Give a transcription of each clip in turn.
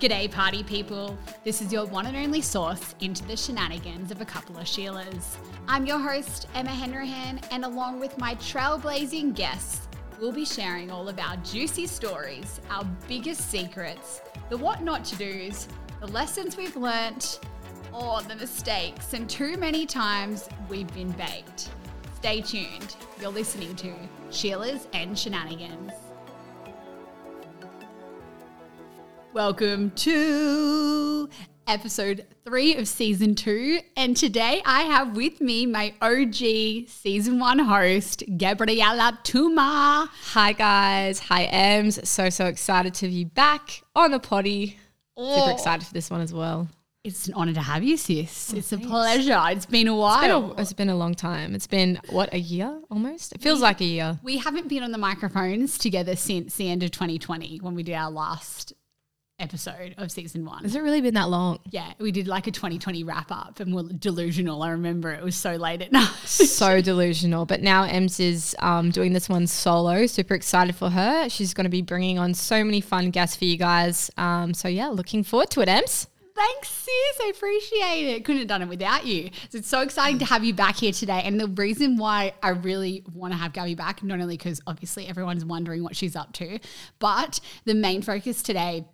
G'day, party people. This is your one and only source into the shenanigans of a couple of Sheilas. I'm your host, Emma Henrahan, and along with my trailblazing guests, we'll be sharing all of our juicy stories, our biggest secrets, the what not to do's, the lessons we've learnt, or the mistakes, and too many times we've been baked. Stay tuned. You're listening to Sheilas and Shenanigans. Welcome to episode three of season two. And today I have with me my OG season one host, Gabriella Tuma. Hi guys, hi Ems. So so excited to be back on the potty. Oh. Super excited for this one as well. It's an honor to have you, sis. Oh, it's a pleasure. It's been a while. It's been, a, it's been a long time. It's been what a year almost. It feels like a year. we haven't been on the microphones together since the end of 2020 when we did our last episode of season one. Has it really been that long? Yeah, we did like a 2020 wrap up and we're delusional. I remember it was so late at night. so delusional. But now Ems is um, doing this one solo. Super excited for her. She's going to be bringing on so many fun guests for you guys. Um, so yeah, looking forward to it, Ems. Thanks, sis. I appreciate it. Couldn't have done it without you. So it's so exciting to have you back here today. And the reason why I really want to have Gabby back, not only because obviously everyone's wondering what she's up to, but the main focus today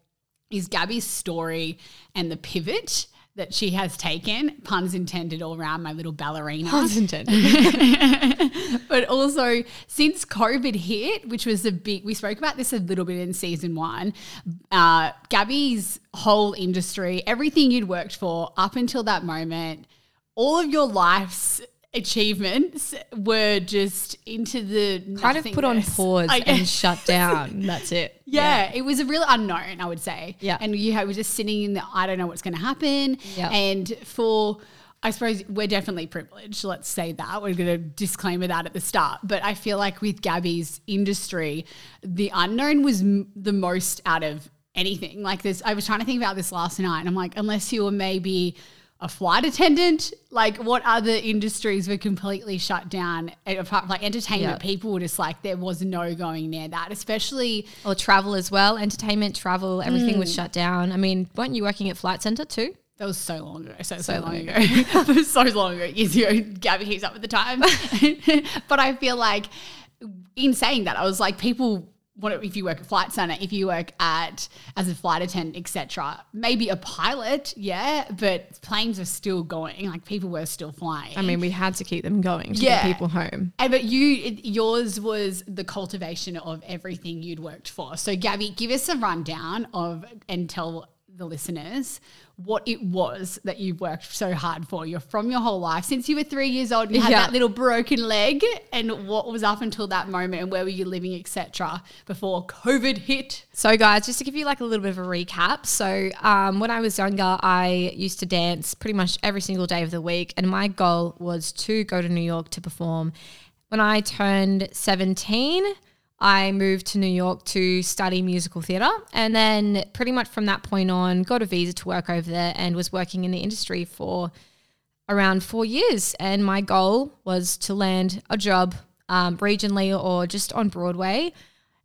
is Gabby's story and the pivot that she has taken, puns intended all around my little ballerina. Puns intended. but also since COVID hit, which was a big, we spoke about this a little bit in season one. Uh, Gabby's whole industry, everything you'd worked for up until that moment, all of your life's achievements were just into the kind of put on pause I and shut down. That's it. Yeah, it was a real unknown, I would say. Yeah. And you were just sitting in the, I don't know what's going to happen. Yeah. And for, I suppose we're definitely privileged. Let's say that. We're going to disclaimer that at the start. But I feel like with Gabby's industry, the unknown was m- the most out of anything. Like this, I was trying to think about this last night and I'm like, unless you were maybe a flight attendant, like what other industries were completely shut down eh, apart like entertainment Yeah. people were just like there was no going near that, especially Or travel as well. Entertainment, travel, everything Mm. was shut down. I mean, weren't you working at Flight Centre too? That was so long ago. So, so, So long long ago. Was so long ago. Years ago. Gabby keeps up with the time. but I feel like in saying that, I was like, people what if you work at flight center, if you work at as a flight attendant, etc. Maybe a pilot, yeah, but planes are still going. Like people were still flying. I mean, we had to keep them going to Yeah. get people home. And but you, it, yours was the cultivation of everything you'd worked for. So, Gabby, give us a rundown of and tell the listeners what it was that you've worked so hard for. You're from your whole life since you were three years old. And you had Yeah. that little broken leg, and what was up until that moment, and where were you living, etc. Before COVID hit. So, guys, just to give you like a little bit of a recap. So, um, when I was younger, I used to dance pretty much every single day of the week, and my goal was to go to New York to perform. When I turned 17, I moved to New York to study musical theatre, and then pretty much from that point on, got a visa to work over there and was working in the industry for around four years. And my goal was to land a job um, regionally or just on Broadway.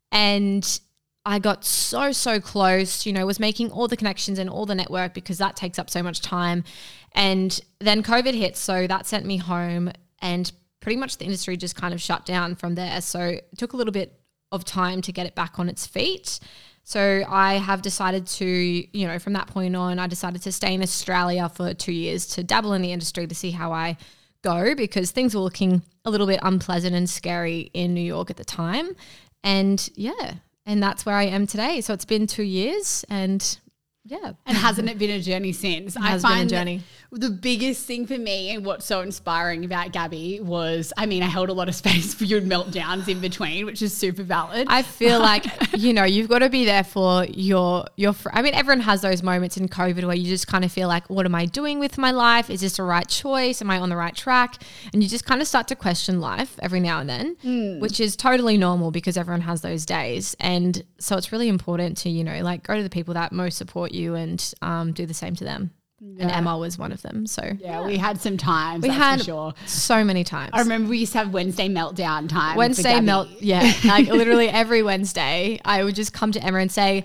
And I got so, so close, you know, was making all the connections and all the network because that takes up so much time. And then COVID hit. So that sent me home and pretty much the industry just kind of shut down from there. So it took a little bit of time to get it back on its feet. So I have decided to, you know, from that point on, I decided to stay in Australia for two years to dabble in the industry to see how I go because things were looking a little bit unpleasant and scary in New York at the time. And yeah, and that's where I am today. So it's been two years and yeah. And hasn't it been a journey since? I has been a find that journey. The biggest thing for me and what's so inspiring about Gabby was, I mean, I held a lot of space for your meltdowns in between, which is super valid. I feel like you know you've got to be there for your your. Fr- I mean, everyone has those moments in COVID where you just kind of feel like, what am I doing with my life? Is this the right choice? Am I on the right track? And you just kind of start to question life every now and then, which is totally normal because everyone has those days. And so it's really important to you know like go to the people that most support you and um, do the same to them. And Emma was one of them. So Yeah, we had some times. we that's had for sure. so many times. I remember we used to have Wednesday meltdown time. Wednesday melt. Yeah, like literally every Wednesday, I would just come to Emma and say,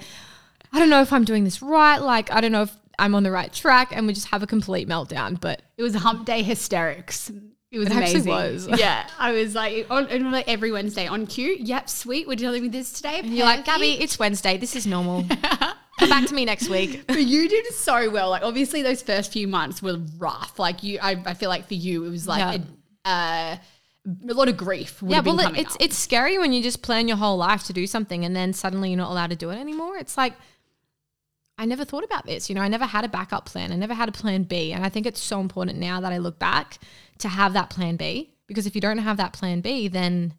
"I don't know if I'm doing this right. Like, I don't know if I'm on the right track," and we just have a complete meltdown. But It was hump day hysterics. It was It amazing. was. Yeah, I was like on and like every Wednesday on cue. Yep, sweet. We're dealing with this today. you're like. Gabby, it's Wednesday. This is normal. Come back to me next week. But you did so well. Like obviously those first few months were rough. Like you, I, I feel like for you it was like a, uh, a lot of grief. would Yeah, well, it- it's up. it's scary when you just plan your whole life to do something and then suddenly you're not allowed to do it anymore. It's like I never thought about this. You know, I never had a backup plan. I never had a plan B, and I think it's so important now that I look back to have that plan B because if you don't have that plan B, then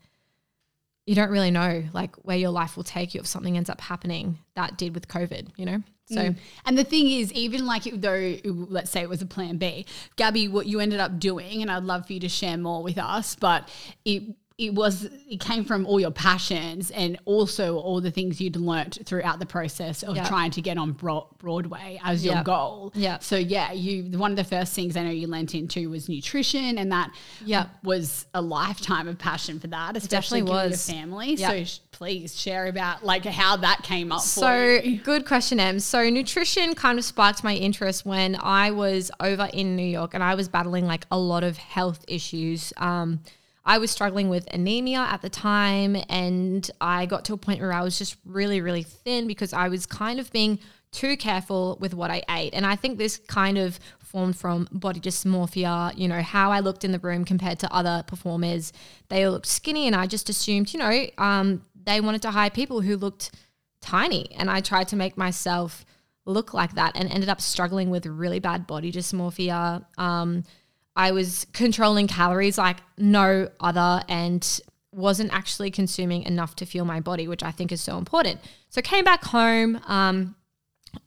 you don't really know like where your life will take you if something ends up happening that did with COVID. You know, so. Mm. And the thing is, even like though, let's say it was a plan B, Gabby, what you ended up doing, and I'd love for you to share more with us, but it it was it came from all your passions and also all the things you'd learnt throughout the process of Yeah. trying to get on Broadway as your goal. Yeah. So yeah, you one of the first things I know you lent into was nutrition, and that Yeah. was a lifetime of passion for that, especially was. your family. So sh- please share about like how that came up. for So good question, Em. So nutrition kind of sparked my interest when I was over in New York and I was battling like a lot of health issues. Um, I was struggling with anemia at the time, and I got to a point where I was just really, really thin because I was kind of being too careful with what I ate. And I think this kind of formed from body dysmorphia, you know, how I looked in the room compared to other performers. They all looked skinny, and I just assumed, you know, um, they wanted to hire people who looked tiny. And I tried to make myself look like that and ended up struggling with really bad body dysmorphia. Um, I was controlling calories like no other and wasn't actually consuming enough to fuel my body, which I think is so important. So came back home. Um,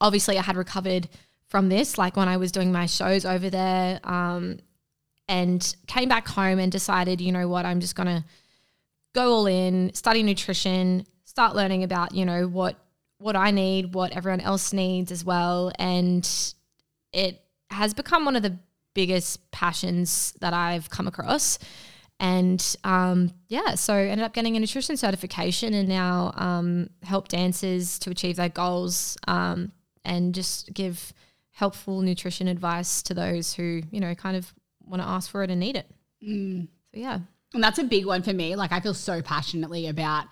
obviously, I had recovered from this, like when I was doing my shows over there, um, and came back home and decided, you know what, I'm just gonna go all in, study nutrition, start learning about, you know, what what I need, what everyone else needs as well. And it has become one of the biggest passions that I've come across. And um, yeah, so ended up getting a nutrition certification and now um, help dancers to achieve their goals um, and just give helpful nutrition advice to those who, you know, kind of want to ask for it and need it. So yeah. And that's a big one for me. Like I feel so passionately about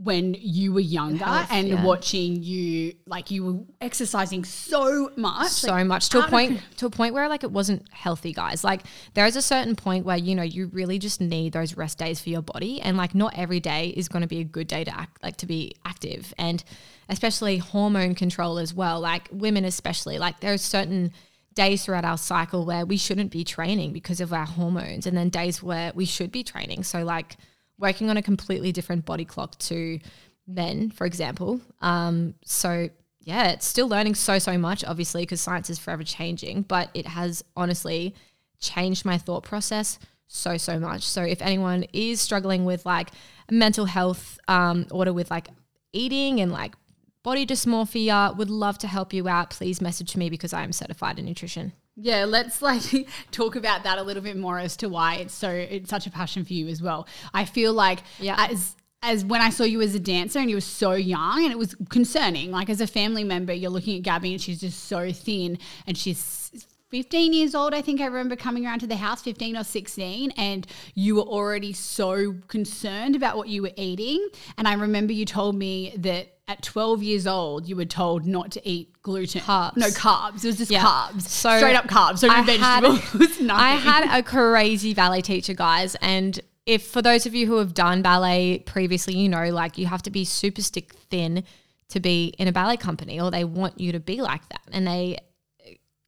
when you were younger Health, and yeah. watching you like you were exercising so much. so like, much. To a point to a point where like it wasn't healthy guys. Like there is a certain point where you know you really just need those rest days for your body. And like not every day is going to be a good day to act like to be active. And especially hormone control as well. Like women especially like there's certain days throughout our cycle where we shouldn't be training because of our hormones. And then days where we should be training. So like working on a completely different body clock to men for example um so yeah, it's still learning so, so much, obviously, because science is forever changing, but it has honestly changed my thought process so, so much. So, if anyone is struggling with like mental health um, order with like eating and like body dysmorphia, would love to help you out. Please message me because I am certified in nutrition. Yeah, let's like talk about that a little bit more as to why it's so it's such a passion for you as well. I feel like Yeah. as as when I saw you as a dancer and you were so young and it was concerning. Like as a family member, you're looking at Gabby and she's just so thin and she's 15 years old. I think I remember coming around to the house, 15 or 16, and you were already so concerned about what you were eating. And I remember you told me that at 12 years old, you were told not to eat gluten. Carbs. No, carbs. It was just Yeah. carbs. So Straight up carbs. So no I vegetables. nothing. I had a crazy ballet teacher, guys, and if for those of you who have done ballet previously, you know, like you have to be super stick thin to be in a ballet company, or they want you to be like that, and they,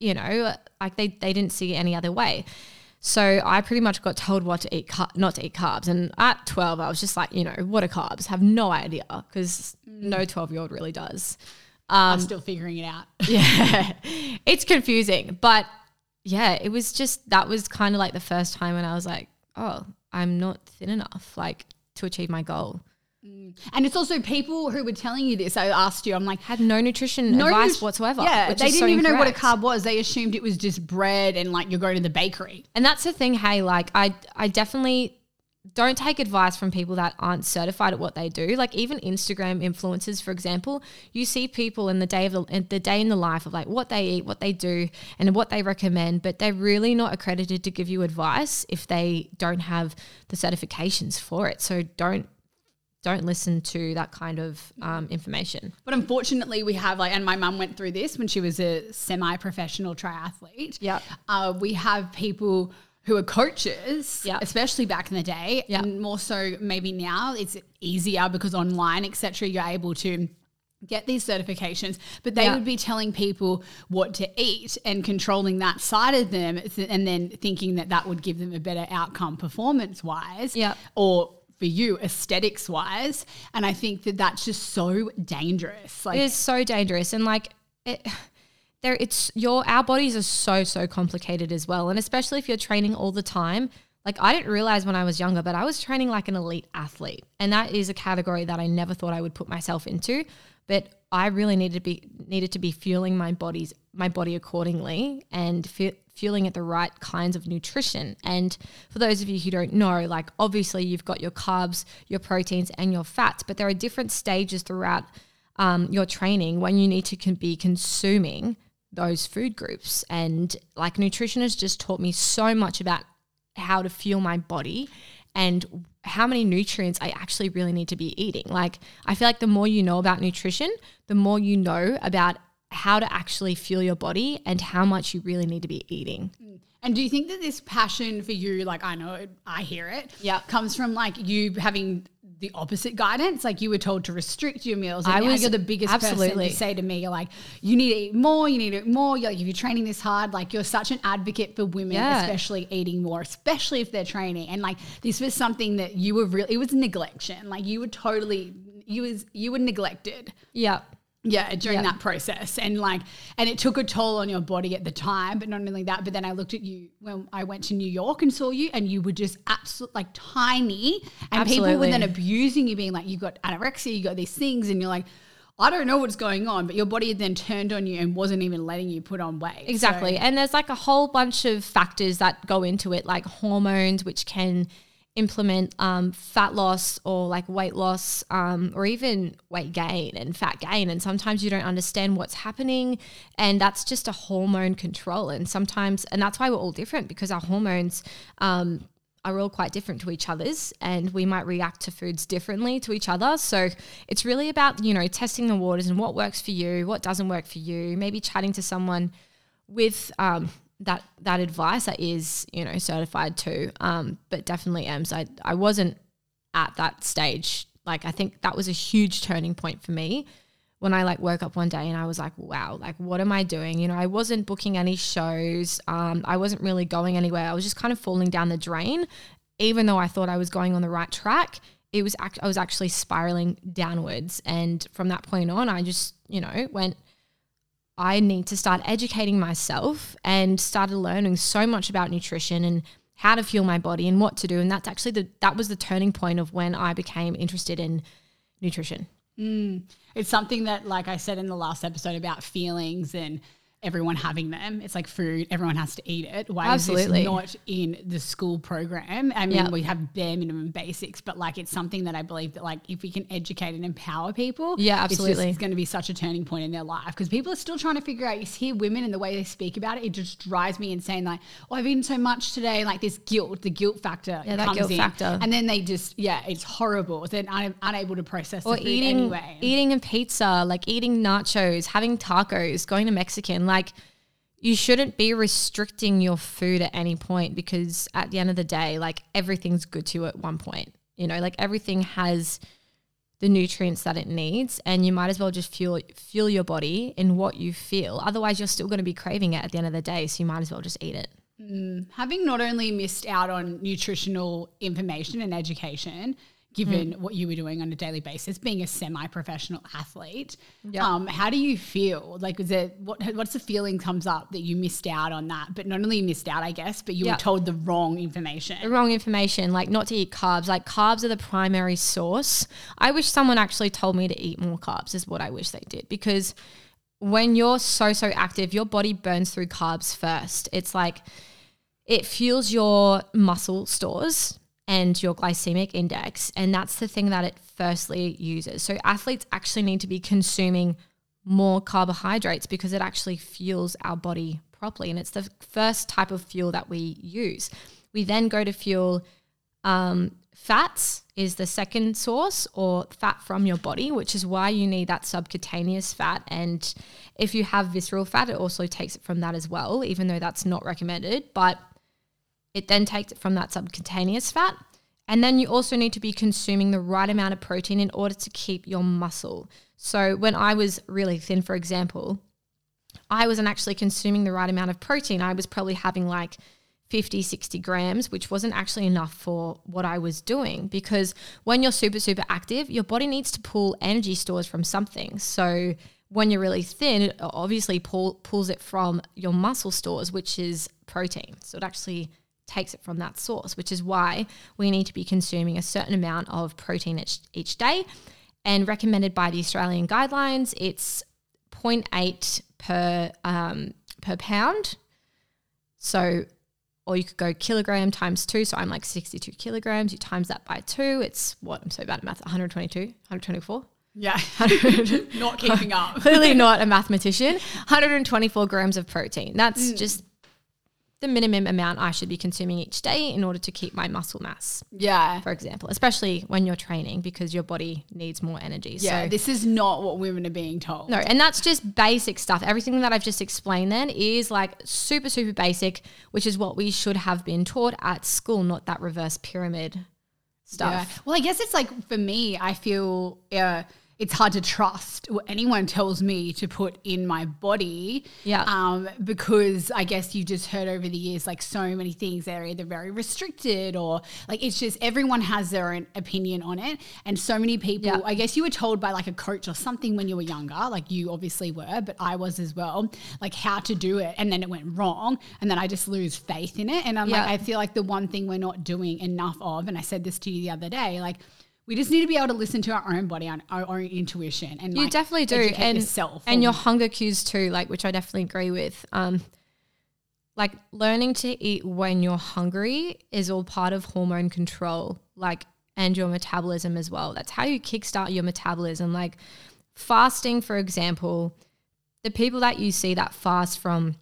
you know, like they they didn't see it any other way. So I pretty much got told what to eat, car- not to eat carbs. And at 12, I was just like, you know, what are carbs? Have no idea because no mm. 12 year old really does. I'm um, still figuring it out. Yeah, it's confusing, but yeah, it was just that was kind of like the first time when I was like, oh, I'm not thin enough, like to achieve my goal. Mm. And it's also people who were telling you this. I asked you, I'm like, Had no nutrition advice nut- whatsoever. Yeah, they didn't so even know what a carb was. They assumed it was just bread and like you're going to the bakery. And that's the thing, hey, like I I definitely don't take advice from people that aren't certified at what they do. Like even Instagram influencers, for example, you see people in the day of the, in the day in the life of like what they eat, what they do, and what they recommend, but they're really not accredited to give you advice if they don't have the certifications for it. So don't don't listen to that kind of um, information. But unfortunately, we have like, and my mum went through this when she was a semi-professional triathlete. Yeah, Uh, we have people who are coaches, Yep. especially back in the day, Yep. and more so maybe now. It's easier because online, etc. You're able to get these certifications, but they Yeah. would be telling people what to eat and controlling that side of them, and then thinking that that would give them a better outcome performance-wise, yeah. or for you aesthetics wise and i think that that's just so dangerous like It is so dangerous, and like it, there, it's your our bodies are so so complicated as well, and especially if you're training all the time. Like I didn't realize when I was younger, but I was training like an elite athlete, and that is a category that I never thought I would put myself into. But I really needed to be needed to be fueling my body's my body accordingly and fueling it the right kinds of nutrition. And for those of you who don't know, like obviously you've got your carbs, your proteins, and your fats, but there are different stages throughout um, your training when you need to be consuming those food groups. And like nutrition has just taught me so much about how to fuel my body and how many nutrients I actually really need to be eating. Like, I feel like the more you know about nutrition, the more you know about how to actually fuel your body and how much you really need to be eating. Mm. and do you think that this passion for you like i know it, i hear it yeah, comes from like you having the opposite guidance like you were told to restrict your meals and I was- you're the biggest person absolutely. to say to me you're like you need to eat more you need to eat more you're like if you're training this hard like you're such an advocate for women Yeah. especially eating more especially if they're training and like this was something that you were really it was neglection like you were totally you was you were neglected Yeah. Yeah, during that process. And like, and it took a toll on your body at the time. But not only that, but then I looked at you when I went to New York and saw you, and you were just absolute like tiny. And people were then abusing you, being like, you've got anorexia, you got these things. And you're like, I don't know what's going on. But your body had then turned on you and wasn't even letting you put on weight. Exactly. So- And there's like a whole bunch of factors that go into it, like hormones, which can implement um, fat loss or like weight loss um, or even weight gain and fat gain. And sometimes you don't understand what's happening. And that's just a hormone control. And sometimes, and that's why we're all different because our hormones. Um, are all quite different to each other's and we might react to foods differently to each other. So it's really about, you know, testing the waters and what works for you, what doesn't work for you, maybe chatting to someone with um, that that advice that is, you know, certified too. Um, but definitely Ems, I, I wasn't at that stage. Like I think that was a huge turning point for me when I like woke up one day and I was like, wow, like what am I doing? You know, I wasn't booking any shows. Um, I wasn't really going anywhere. I was just kind of falling down the drain, even though I thought I was going on the right track. It was act- I was actually spiraling downwards, and from that point on, I just you know went. I need to start educating myself and started learning so much about nutrition and how to fuel my body and what to do. And that's actually the that was the turning point of when I became interested in nutrition. Mm. It's something that, like I said in the last episode about feelings and everyone having them. It's like food, everyone has to eat it. Why Absolutely. is this not in the school program? I mean, Yeah. we have bare minimum basics, but like it's something that I believe that like if we can educate and empower people, Yeah, it's, just, absolutely. it's going to be such a turning point in their life because people are still trying to figure out. You hear women and the way they speak about it, it just drives me insane. Like, oh, I've eaten so much today, like this guilt, the guilt factor, Yeah, that comes guilt in. factor. and then they just yeah, it's horrible. They're un- unable to process or eating anyway. eating a pizza, like eating nachos, having tacos, going to Mexican, like you shouldn't be restricting your food at any point because at the end of the day, like everything's good to you at one point. You know, like everything has the nutrients that it needs and you might as well just fuel fuel your body in what you feel. Otherwise you're still going to be craving it at the end of the day, so you might as well just eat it. Mm. having not only missed out on nutritional information and education, given what you were doing on a daily basis, being a semi-professional athlete. Yeah. Um, how do you feel? Like, is it what? What's the feeling comes up that you missed out on that? But not only missed out, I guess, but you Yeah. were told the wrong information. the wrong information, like not to eat carbs. Like carbs are the primary source. I wish someone actually told me to eat more carbs, is what I wish they did. Because when you're so, so active, your body burns through carbs first. It's like it fuels your muscle stores and your glycemic index. And that's the thing that it firstly uses. So athletes actually need to be consuming more carbohydrates because it actually fuels our body properly. And it's the first type of fuel that we use. We then go to fuel um, fats is the second source or fat from your body, which is why you need that subcutaneous fat. And if you have visceral fat, it also takes it from that as well, even though that's not recommended. But it then takes it from that subcutaneous fat. And then you also need to be consuming the right amount of protein in order to keep your muscle. So when I was really thin, for example, I wasn't actually consuming the right amount of protein. I was probably having like 50, 60 grams, which wasn't actually enough for what I was doing. Because when you're super, super active, your body needs to pull energy stores from something. So when you're really thin, it obviously pull, pulls it from your muscle stores, which is protein. So it actually takes it from that source, which is why we need to be consuming a certain amount of protein each, each day. And recommended by the Australian guidelines, it's 0.8 per um, per pound. So, or you could go kilogram times two. So I'm like 62 kilograms. You times that by two. It's what I'm so bad at math. 122, 124. Yeah, not keeping up. Clearly not a mathematician. 124 grams of protein. That's just the minimum amount I should be consuming each day in order to keep my muscle mass, Yeah. for example, especially when you're training because your body needs more energy. Yeah, so this is not what women are being told. No, and that's just basic stuff. Everything that I've just explained then is like super, super basic, which is what we should have been taught at school, not that reverse pyramid Yeah. stuff. Well, I guess it's like for me, I feel uh, it's hard to trust what anyone tells me to put in my body. Yeah. Um, because I guess you've just heard over the years like so many things that are either very restricted or like it's just everyone has their own opinion on it. And so many people, Yeah. I guess you were told by like a coach or something when you were younger, like you obviously were, but I was as well, like how to do it. And then it went wrong. And then I just lose faith in it. And I'm like, I feel like the one thing we're not doing enough of, and I said this to you the other day, like we just need to be able to listen to our own body and our own intuition and You like, definitely do. And, yourself and your hunger cues too, like which I definitely agree with. Um, like learning to eat when you're hungry is all part of hormone control, like and your metabolism as well. That's how you kickstart your metabolism. Like fasting, for example, the people that you see that fast from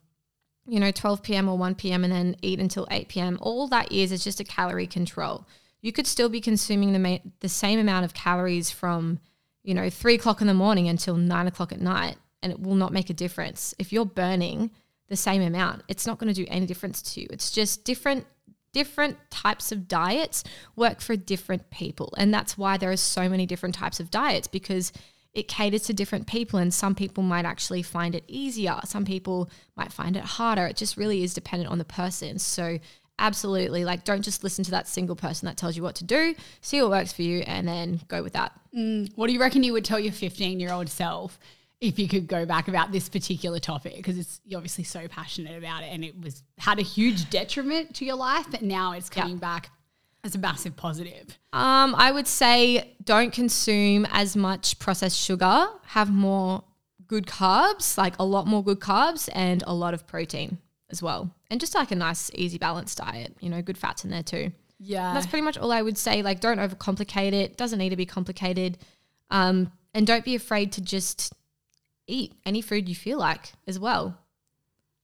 you know 12 p.m. or 1 p.m. and then eat until 8 p.m. all that is is just a calorie control. You could still be consuming the ma- the same amount of calories from you know three o'clock in the morning until nine o'clock at night, and it will not make a difference if you're burning the same amount. It's not going to do any difference to you. It's just different different types of diets work for different people, and that's why there are so many different types of diets because it caters to different people and some people might actually find it easier some people might find it harder it just really is dependent on the person so absolutely. Like don't just listen to that single person that tells you what to do. See what works for you and then go with that. What do you reckon you would tell your 15 year old self if you could go back about this particular topic? Because it's you're obviously so passionate about it and it was had a huge detriment to your life but now it's coming back as a massive positive. Um, i would say don't consume as much processed sugar. Have more good carbs like a lot more good carbs and a lot of protein as well and just like a nice easy balanced diet you know good fats in there too yeah That's pretty much all I would say. Like, don't overcomplicate it. Doesn't need to be complicated. Um, and don't be afraid to just eat any food you feel like as well.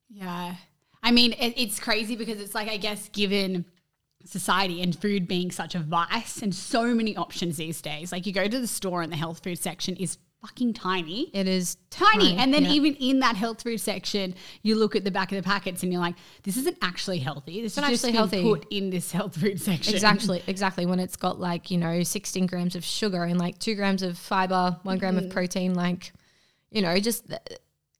Yeah. I mean, it, it's crazy because it's like, I guess, given society and food being such a vice and so many options these days, like you go to the store and the health food section is fucking tiny. It is Tiny. And then yeah. even in that health food section, you look at the back of the packets and you're like, this isn't actually healthy. This is actually healthy. put in this health food section. exactly exactly when it's got like you know 16 grams of sugar and like two grams of fiber, one gram of mm-hmm. protein. Like, you know, just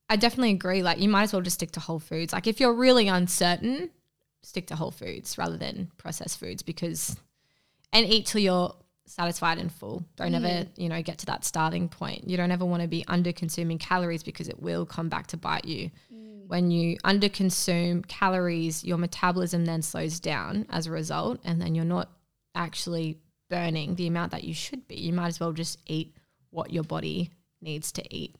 I definitely agree. Like, you might as well just stick to whole foods. Like, if you're really uncertain, stick to whole foods rather than processed foods because and eat till you're satisfied and full. Don't ever, mm. you know, get to that starting point. You don't ever want to be under consuming calories because it will come back to bite you. Mm. When you under consume calories, your metabolism then slows down as a result, and then you're not actually burning the amount that you should be. You might as well just eat what your body needs to eat.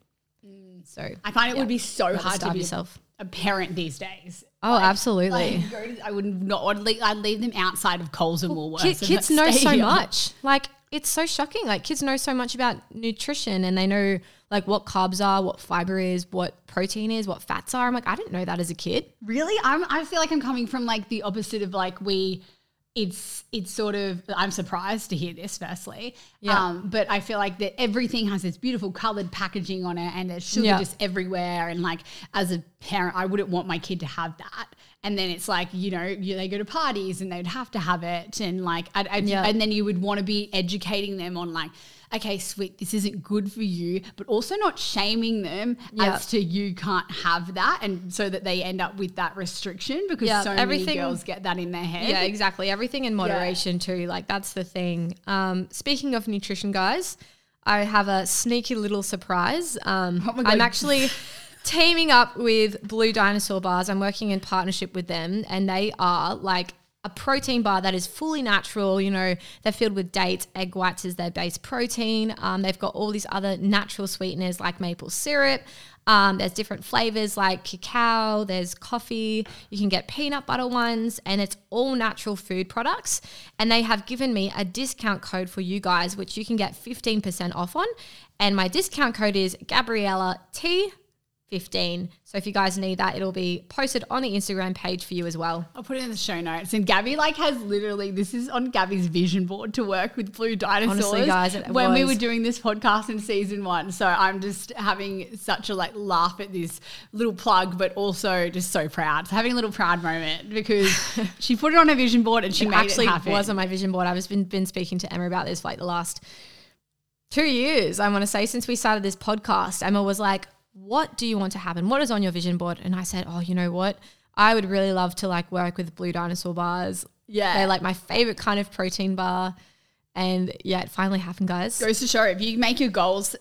Mm. So I find it would be so hard to starve be yourself. a parent these days. Oh, absolutely. Like, to, I would not. I'd leave, I'd leave them outside of Coles and Woolworths. And kids know so much. Like it's so shocking. Like kids know so much about nutrition and they know like what carbs are, what fiber is, what protein is, what fats are. I'm like, I didn't know that as a kid. Really, I'm. I feel like I'm coming from like the opposite of like we. It's it's sort of. I'm surprised to hear this. Firstly, Yeah. um, but I feel like that everything has this beautiful colored packaging on it, and there's sugar Yeah. just everywhere. And like as a parent, I wouldn't want my kid to have that. And then it's like you know you, they go to parties and they'd have to have it, and like I'd, I'd- Yeah. and then you would want to be educating them on like. Okay, sweet. This isn't good for you, but also not shaming them Yeah. as to you can't have that, and so that they end up with that restriction because Yeah, so everything- many girls get that in their head. Yeah, exactly. Everything in moderation too. Like that's the thing. Um, speaking of nutrition, guys, I have a sneaky little surprise. Um, Oh. I'm actually teaming up with Blue Dinosaur Bars. I'm working in partnership with them, and they are like a protein bar that is fully natural. You know, they're filled with dates, egg whites is their base protein. Um, they've got all these other natural sweeteners like maple syrup. Um, there's different flavors like cacao, there's coffee, you can get peanut butter ones, and it's all natural food products. And they have given me a discount code for you guys, which you can get 15% off on. And my discount code is Gabriella T. 15. So if you guys need that, it'll be posted on the Instagram page for you as well. I'll put it in the show notes. And Gabby like has literally this is on Gabby's vision board to work with Blue Dinosaurs. Honestly, guys, when we were doing this podcast in season one, so I'm just having such a like laugh at this little plug, but also just so proud. So having a little proud moment because she put it on her vision board and she It made actually it happen. was on my vision board. I've just been, been speaking to Emma about this for like the last two years, I want to say, since we started this podcast. Emma was like, What do you want to happen? What is on your vision board? And I said, Oh, you know what? I would really love to like work with Blue Dinosaur bars. Yeah. They're like my favorite kind of protein bar. And yeah, it finally happened, guys. goes to show if you make your goals,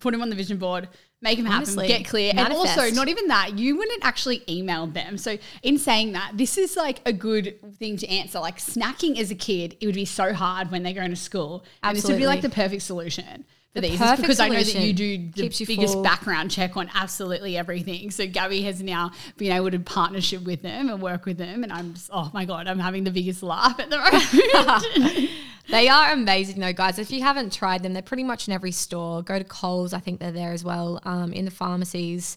put them on the vision board, make them happen, get clear. And also, not even that, you wouldn't actually email them. So, in saying that, this is like a good thing to answer. Like, snacking as a kid, it would be so hard when they're going to school. And this would be like the perfect solution. For The these, because I know that you do the you biggest full. background check on absolutely everything. So Gabby has now been able to partnership with them and work with them, and I'm just oh my god, I'm having the biggest laugh at the moment. They are amazing though, guys. If you haven't tried them, they're pretty much in every store. Go to Coles, I think they're there as well, um, in the pharmacies.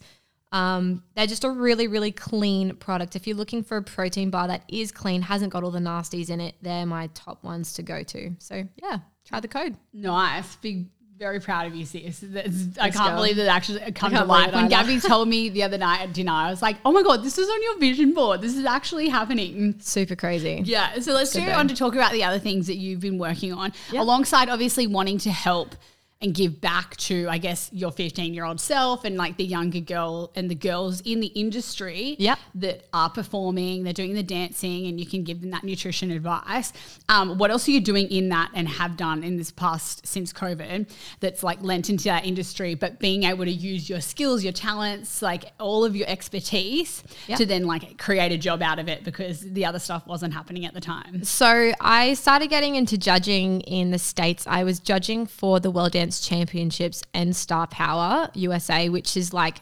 Um, they're just a really, really clean product. If you're looking for a protein bar that is clean, hasn't got all the nasties in it, they're my top ones to go to. So yeah, try the code. Nice. Big, very proud of you, sis. That's, I can't believe that actually come to life. When either. Gabby told me the other night at dinner, I was like, oh my God, this is on your vision board. This is actually happening. Super crazy. Yeah. So let's Good go on to talk about the other things that you've been working on, Yeah. alongside obviously wanting to help and give back to, I guess, your 15 year old self and like the younger girl and the girls in the industry Yep. that are performing, they're doing the dancing, and you can give them that nutrition advice. Um, what else are you doing in that and have done in this past since COVID that's like lent into that industry, but being able to use your skills, your talents, like all of your expertise Yep. to then like create a job out of it because the other stuff wasn't happening at the time? So I started getting into judging in the States. I was judging for the World Dance Championships and Star Power USA, which is like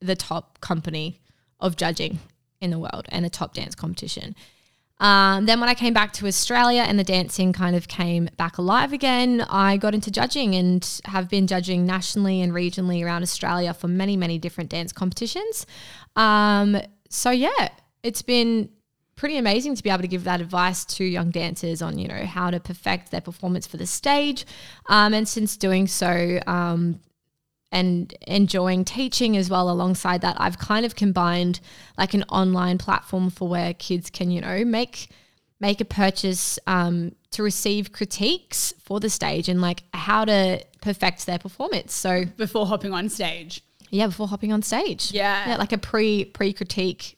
the top company of judging in the world and a top dance competition. Um, then when I came back to Australia and the dancing kind of came back alive again, I got into judging and have been judging nationally and regionally around Australia for many, many different dance competitions. Um, so yeah, it's been pretty amazing to be able to give that advice to young dancers on you know how to perfect their performance for the stage um, and since doing so um, and enjoying teaching as well alongside that i've kind of combined like an online platform for where kids can you know make make a purchase um, to receive critiques for the stage and like how to perfect their performance so Before hopping on stage. yeah before hopping on stage Yeah. yeah like a pre pre critique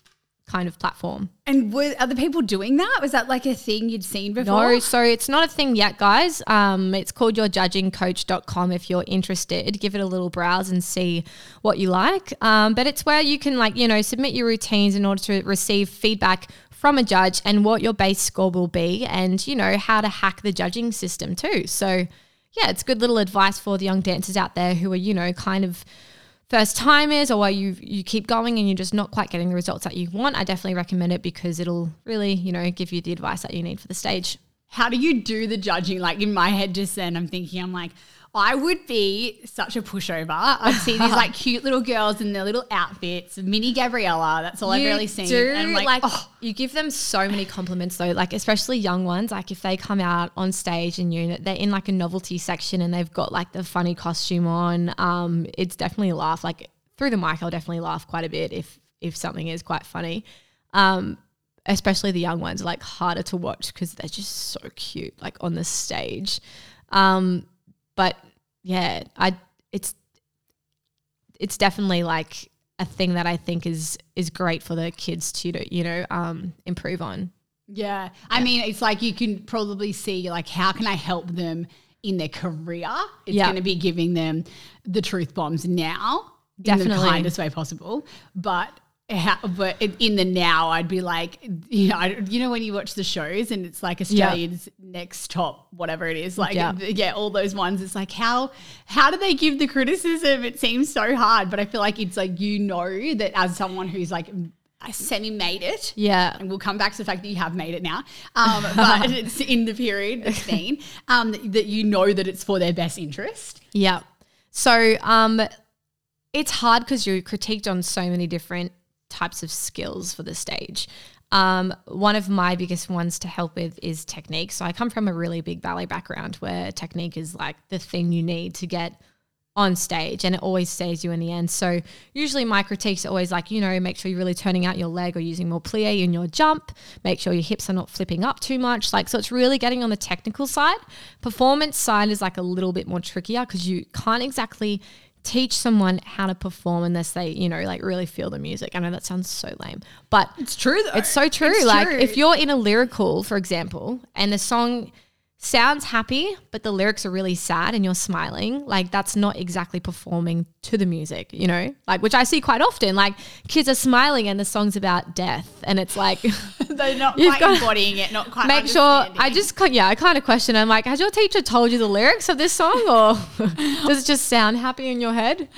kind of platform. And were other people doing that? Was that like a thing you'd seen before? No, so it's not a thing yet, guys. Um, it's called yourjudgingcoach.com if you're interested. Give it a little browse and see what you like. Um, but it's where you can, like, you know, submit your routines in order to receive feedback from a judge and what your base score will be and, you know, how to hack the judging system too. So, yeah, it's good little advice for the young dancers out there who are, you know, kind of first timers or you you keep going and you're just not quite getting the results that you want. I definitely recommend it because it'll really, you know, give you the advice that you need for the stage. How do you do the judging? Like in my head just then I'm thinking I'm like I would be such a pushover. I'd see these like cute little girls in their little outfits, mini Gabriella. That's all I've really seen. Do, and I'm like, like oh. you give them so many compliments though, like especially young ones. Like if they come out on stage and you they're in like a novelty section and they've got like the funny costume on, um, it's definitely a laugh. Like through the mic, I'll definitely laugh quite a bit if if something is quite funny. Um, especially the young ones, like harder to watch because they're just so cute, like on the stage. Um, but yeah, I it's it's definitely like a thing that I think is is great for the kids to you know um, improve on. Yeah. I mean, it's like you can probably see like how can I help them in their career? It's going to be giving them the truth bombs now Definitely. in the kindest way possible. But how, but in the now, I'd be like, you know, I, you know when you watch the shows and it's like Australia's yep. next top, whatever it is, like yep. yeah, all those ones. It's like how how do they give the criticism? It seems so hard, but I feel like it's like you know that as someone who's like I semi made it. Yeah. And we'll come back to the fact that you have made it now. Um, but it's in the period, the scene, um, that you know that it's for their best interest. Yeah. So um, it's hard because you're critiqued on so many different types of skills for the stage. Um, one of my biggest ones to help with is technique. So I come from a really big ballet background where technique is like the thing you need to get on stage and it always saves you in the end. So usually my critiques are always like, you know, make sure you're really turning out your leg or using more plie in your jump. Make sure your hips are not flipping up too much. Like so it's really getting on the technical side. Performance side is like a little bit more trickier because you can't exactly teach someone how to perform unless they, you know, like really feel the music. I know that sounds so lame, but it's true though. It's so true. It's like true. if you're in a lyrical, for example, and the song sounds happy, but the lyrics are really sad and you're smiling, like that's not exactly performing to the music, you know? Like which I see quite often. Like kids are smiling and the song's about death and it's like they're not quite embodying it, not quite Make sure I just yeah, I kind of question I'm like, has your teacher told you the lyrics of this song or does it just sound happy in your head?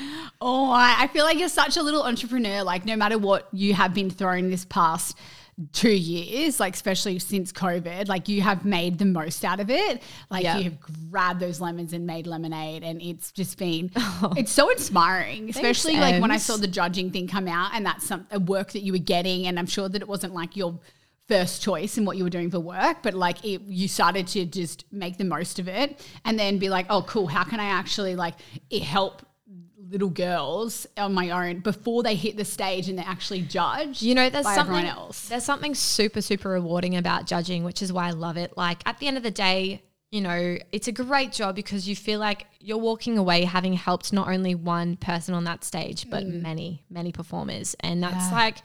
Oh, I, I feel like you're such a little entrepreneur. Like no matter what you have been thrown this past two years, like especially since COVID, like you have made the most out of it. Like yep. you have grabbed those lemons and made lemonade, and it's just been oh. it's so inspiring. Especially Thanks, like when I saw the judging thing come out, and that's some a work that you were getting, and I'm sure that it wasn't like your first choice in what you were doing for work, but like it, you started to just make the most of it, and then be like, oh, cool, how can I actually like it help little girls on my own before they hit the stage and they're actually judged. You know, there's something else. There's something super super rewarding about judging, which is why I love it. Like at the end of the day, you know, it's a great job because you feel like you're walking away having helped not only one person on that stage, but mm. many, many performers. And that's yeah. like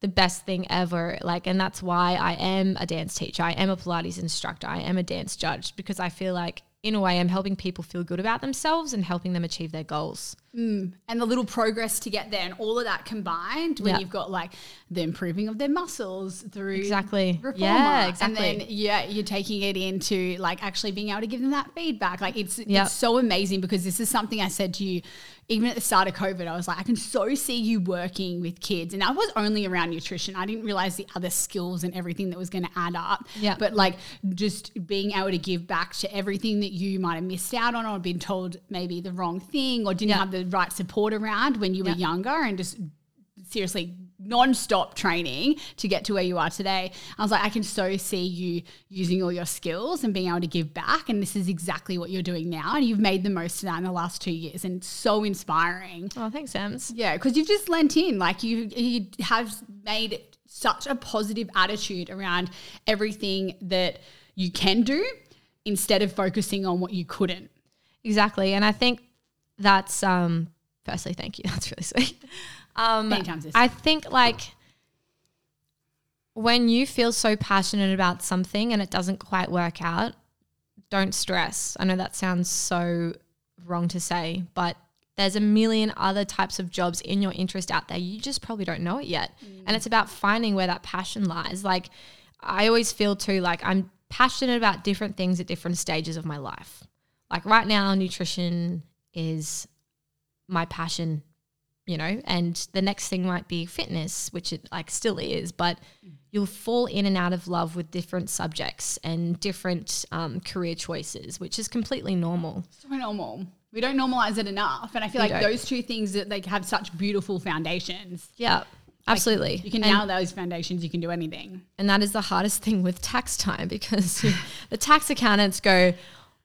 the best thing ever. Like, and that's why I am a dance teacher. I am a Pilates instructor. I am a dance judge because I feel like in a way, I'm helping people feel good about themselves and helping them achieve their goals. Mm. And the little progress to get there, and all of that combined, when you've got like the improving of their muscles through exactly, reformer, yeah, exactly, and then yeah, you're taking it into like actually being able to give them that feedback. Like it's yep. it's so amazing because this is something I said to you even at the start of COVID, I was like, I can so see you working with kids. And I was only around nutrition. I didn't realize the other skills and everything that was going to add up. Yeah. But like just being able to give back to everything that you might have missed out on or been told maybe the wrong thing or didn't yeah. have the right support around when you were younger and just seriously non-stop training to get to where you are today. I was like, I can so see you using all your skills and being able to give back. And this is exactly what you're doing now. And you've made the most of that in the last two years. And it's so inspiring. Oh, thanks, Ems. Yeah, because you've just lent in. Like you, you have made such a positive attitude around everything that you can do instead of focusing on what you couldn't. Exactly. And I think that's um firstly, thank you. That's really sweet. Um, I think like when you feel so passionate about something and it doesn't quite work out, don't stress. I know that sounds so wrong to say, but there's a million other types of jobs in your interest out there. You just probably don't know it yet. Mm. And it's about finding where that passion lies. Like, I always feel too like I'm passionate about different things at different stages of my life. Like, right now, nutrition is my passion, you know, and the next thing might be fitness, which it like still is, but you'll fall in and out of love with different subjects and different um, career choices, which is completely normal. So normal. We don't normalize it enough. And I feel we like don't. those two things that they have such beautiful foundations. Yeah. Absolutely. Like you can nail those foundations, you can do anything. And that is the hardest thing with tax time because the tax accountants go,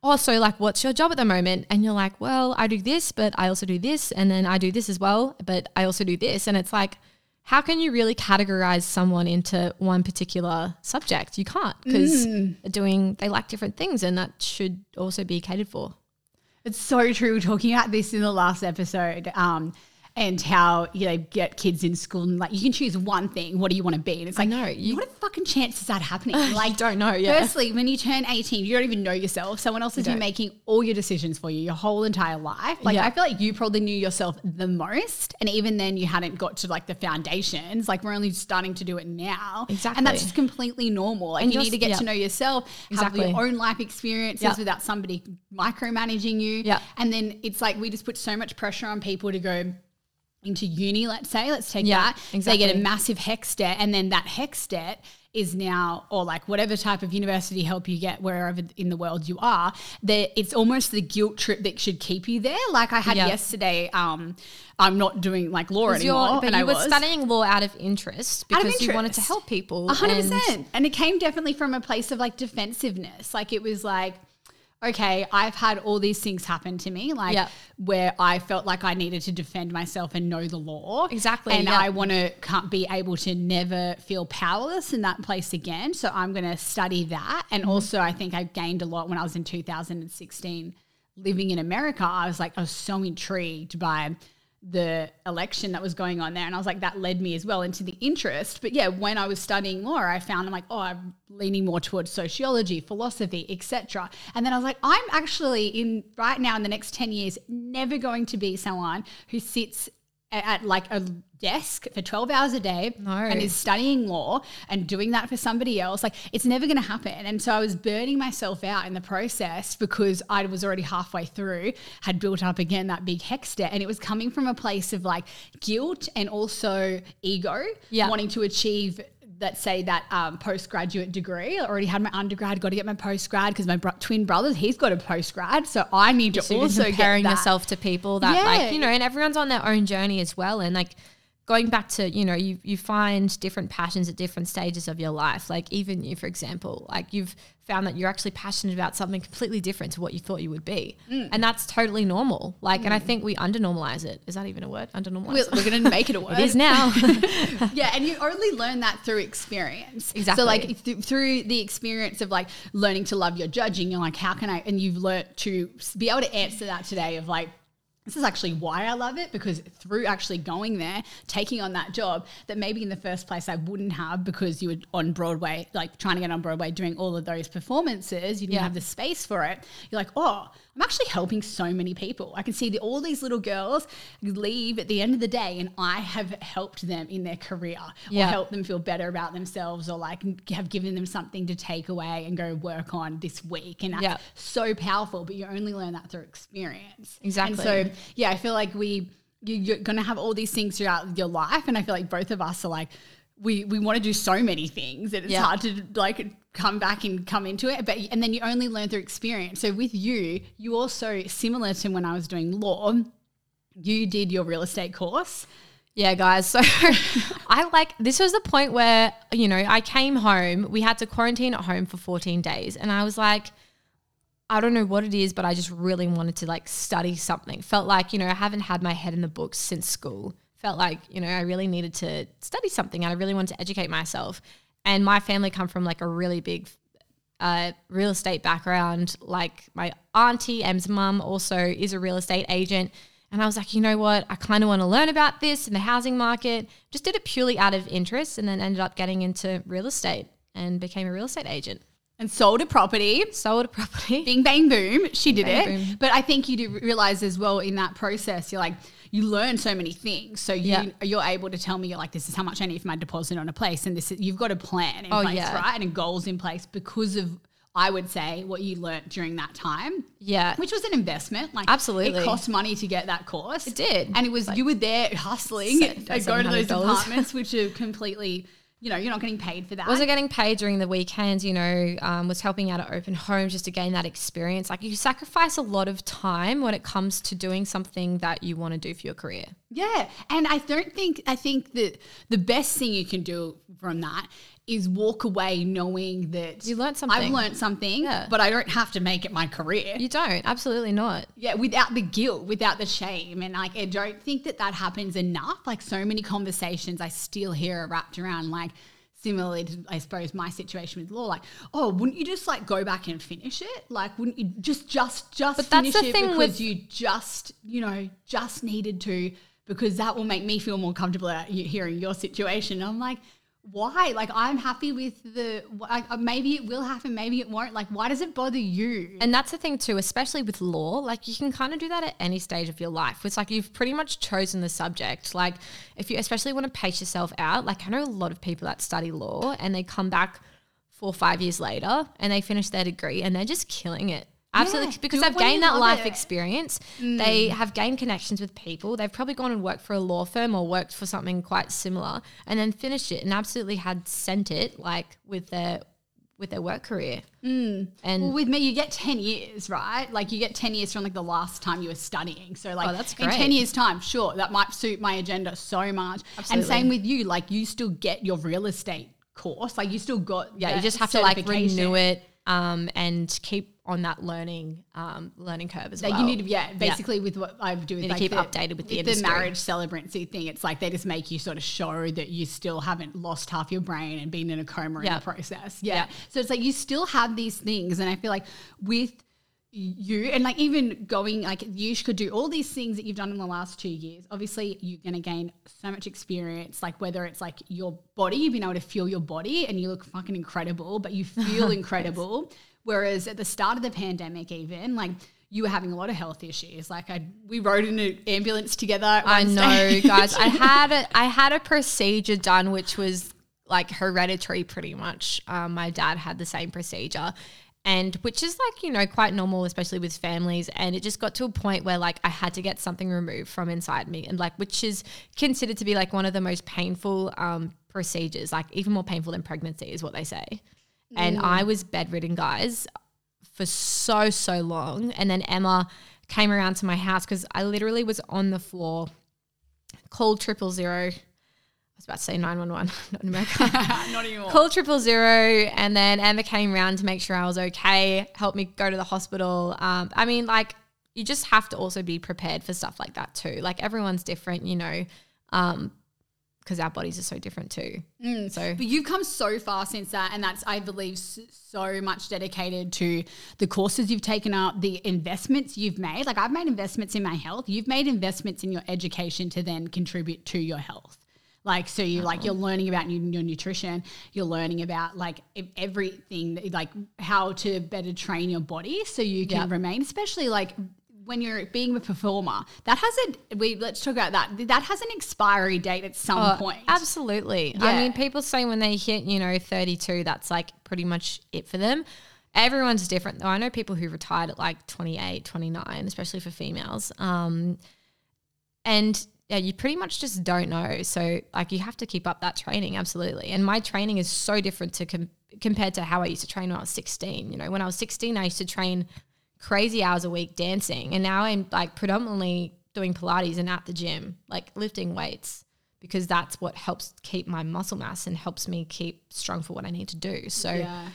Oh, so like, what's your job at the moment? And you're like, Well, I do this, but I also do this. And then I do this as well, but I also do this. And it's like, how can you really categorize someone into one particular subject? You can't because mm. they're doing, they like different things and that should also be catered for. It's so true. We're talking about this in the last episode. Um, and how you know get kids in school and like you can choose one thing. What do you want to be? And it's like, no, you, what a fucking chance is that happening? Like, don't know. Yeah. Firstly, when you turn eighteen, you don't even know yourself. Someone else is making all your decisions for you your whole entire life. Like, yeah. I feel like you probably knew yourself the most, and even then, you hadn't got to like the foundations. Like, we're only starting to do it now. Exactly. And that's just completely normal. Like, and you need to get yep. to know yourself, exactly. have your own life experiences yep. without somebody micromanaging you. Yeah. And then it's like we just put so much pressure on people to go into uni, let's say, let's take yeah, that. Exactly. They get a massive HECS debt, and then that HECS debt is now, or like whatever type of university help you get wherever in the world you are, that it's almost the guilt trip that should keep you there. Like I had yep. yesterday, um, I'm not doing like law anymore. But you I were studying law out of interest because of interest. you wanted to help people. 100%. And, and it came definitely from a place of like defensiveness. Like it was like, okay, I've had all these things happen to me, like yep. where I felt like I needed to defend myself and know the law. Exactly. And yep. I want to be able to never feel powerless in that place again. So I'm going to study that. And mm-hmm. also, I think I gained a lot when I was in 2016 living in America. I was like, I was so intrigued by the election that was going on there. And I was like, that led me as well into the interest. But yeah, when I was studying law, I found I'm like, oh, I'm leaning more towards sociology, philosophy, etc. And then I was like, I'm actually in right now in the next 10 years never going to be someone who sits at like a desk for 12 hours a day no. and is studying law and doing that for somebody else like it's never going to happen and so i was burning myself out in the process because i was already halfway through had built up again that big HECS debt and it was coming from a place of like guilt and also ego yeah. wanting to achieve that say that um, postgraduate degree. I already had my undergrad, got to get my postgrad because my bro- twin brother, he's got a postgrad. So I need to so also comparing get yourself to people that yeah. like, you know, and everyone's on their own journey as well. And like, going back to you know you you find different passions at different stages of your life. Like even you for example like you've found that you're actually passionate about something completely different to what you thought you would be. Mm. and that's totally normal. Like mm. and i mm. think we undernormalize it. Is that even a word? Undernormalize we're, we're going to make it a word. it is now. Yeah and you only learn that through experience. Exactly. so like th- through the experience of like learning to love your judging you're like how can i and you've learned to be able to answer that today of like this is actually why I love it because through actually going there, taking on that job that maybe in the first place I wouldn't have because you were on Broadway, like trying to get on Broadway, doing all of those performances, you didn't yeah. have the space for it. You're like, oh, I'm actually helping so many people. I can see the, all these little girls leave at the end of the day, and I have helped them in their career yeah. or helped them feel better about themselves or like have given them something to take away and go work on this week. And that's yeah. so powerful, but you only learn that through experience. Exactly. And so, yeah, I feel like we, you're going to have all these things throughout your life. And I feel like both of us are like, we we want to do so many things that it's yeah. hard to like come back and come into it but and then you only learn through experience so with you you also similar to when i was doing law you did your real estate course yeah, guys. So I like this was the point where, you know, I came home. We had to quarantine at home for 14 days. And I was like, I don't know what it is, but I just really wanted to like study something. Felt like, you know, I haven't had my head in the books since school felt like, you know, I really needed to study something and I really wanted to educate myself. And my family come from like a really big uh, real estate background. Like my auntie, Em's mum, also is a real estate agent. And I was like, you know what? I kind of want to learn about this in the housing market. Just did it purely out of interest and then ended up getting into real estate and became a real estate agent. And sold a property. Sold a property. Bing, bang, boom. She did Bang, it. boom. But I think you do realize as well in that process, you're like, you learn so many things. So you, Yeah. you're able to tell me, you're like, this is how much I need for my deposit on a place. And this is, you've got a plan in Oh, place, yeah. right? And goals in place because of, I would say, what you learnt during that time. Yeah. which was an investment. Like Absolutely. it cost money to get that course. It did. and it was you were there hustling, and go to those apartments, which are completely, you know, you're not getting paid for that. wasn't getting paid during the weekends, you know, um, was helping out at open homes just to gain that experience. Like you sacrifice a lot of time when it comes to doing something that you want to do for your career. Yeah, and I don't think I think that the best thing you can do from that is walk away knowing that You learned something. I've learned something, Yeah. but I don't have to make it my career. You don't, absolutely not. yeah, without the guilt, without the shame, and like I don't think that that happens enough. Like so many conversations I still hear are wrapped around like. Similarly to, I suppose, my situation with law, like, oh, wouldn't you just like go back and finish it? Like, wouldn't you just, just, just But finish it because with- you just, you know, just needed to because that will make me feel more comfortable hearing your situation. I'm like, why? Like, I'm happy with the. Like, maybe it will happen, maybe it won't. Like, why does it bother you? And that's the thing too, especially with law, like you can kind of do that at any stage of your life. It's like you've pretty much chosen the subject. Like if you especially want to pace yourself out, like I know a lot of people that study law and they come back four or five years later and they finish their degree and they're just killing it. Absolutely, Yeah, because they've gained that life it. experience. They have gained connections with people. They've probably gone and worked for a law firm or worked for something quite similar, and then finished it and absolutely had sent it like with their with their work career. And Well, with me, you get 10 years, right? Like you get 10 years from like the last time you were studying. So like Oh, that's in 10 years time, sure, that might suit my agenda so much. Absolutely. And same with you, like you still get your real estate course. Like you still got yeah, you just have to like renew it um, and keep on that learning um, learning curve as Like well. you need to, yeah, basically with what I do with like keep the, updated with the industry. marriage celebrancy thing. It's like they just make you sort of show that you still haven't lost half your brain and been in a coma in the process. Yeah. Yeah. So it's like you still have these things, and I feel like with you and like even going like you could do all these things that you've done in the last two years obviously you're going to gain so much experience like whether it's like your body you've been able to feel your body and you look fucking incredible but you feel incredible whereas at the start of the pandemic even like you were having a lot of health issues like i we rode in an ambulance together I know, guys. I had a I had a procedure done, which was like hereditary, pretty much. Um, my dad had the same procedure, and which is like you know quite normal, especially with families. And it just got to a point where like I had to get something removed from inside me, and like which is considered to be like one of the most painful um, procedures, like even more painful than pregnancy, is what they say. And I was bedridden, guys, for so so long. And then emma came around to my house because i literally was on the floor called triple zero. I was about to say 911 not in america. Not anymore. Called triple zero and then emma came around to make sure i was okay helped me go to the hospital. Um, i mean like you just have to also be prepared for stuff like that too. Like everyone's different you know. Um because our bodies are so different too mm. so But you've come so far since that, and that's I believe so much dedicated to the courses you've taken up, the investments you've made. Like I've made investments in my health. You've made investments in your education to then contribute to your health. Like so, you like uh-huh. you're learning about your, nutrition. You're learning about like everything, like how to better train your body so you can Yep. remain, especially like. When you're being a performer, that has a we let's talk about that. That has an expiry date at some Oh, point. Absolutely. I mean, people say when they hit, you know, 32, that's like pretty much it for them. Everyone's different though. I know people who retired at like 28, 29, especially for females. Um, and yeah, you pretty much just don't know. So like you have to keep up that training. Absolutely. And my training is so different to com- compared to how I used to train when I was 16. You know, when I was 16, I used to train crazy hours a week dancing. And now I'm like predominantly doing Pilates and at the gym, like lifting weights because that's what helps keep my muscle mass and helps me keep strong for what I need to do. So Yeah.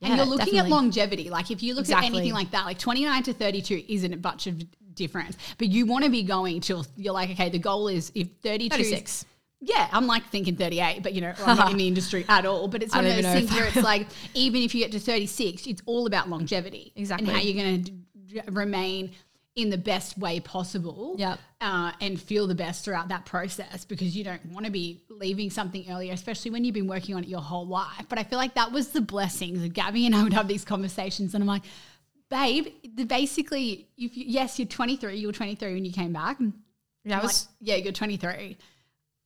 Yeah, and you're looking definitely. at longevity. Like if you look at anything like that, like 29 to 32 isn't a bunch of difference, but you want to be going till you're like, okay, the goal is if 32 is- 36. Yeah, I'm like thinking 38, but you know, I'm not in the industry at all. But it's one of those things where it's like, even if you get to 36, it's all about longevity. Exactly. And how you're going to remain in the best way possible Yep. uh, and feel the best throughout that process because you don't want to be leaving something earlier, especially when you've been working on it your whole life. But I feel like that was the blessings. Gabby and I would have these conversations, and I'm like, babe, the basically, if you, yes, you're 23, you were 23 when you came back. Yeah, was. like, yeah, you're 23.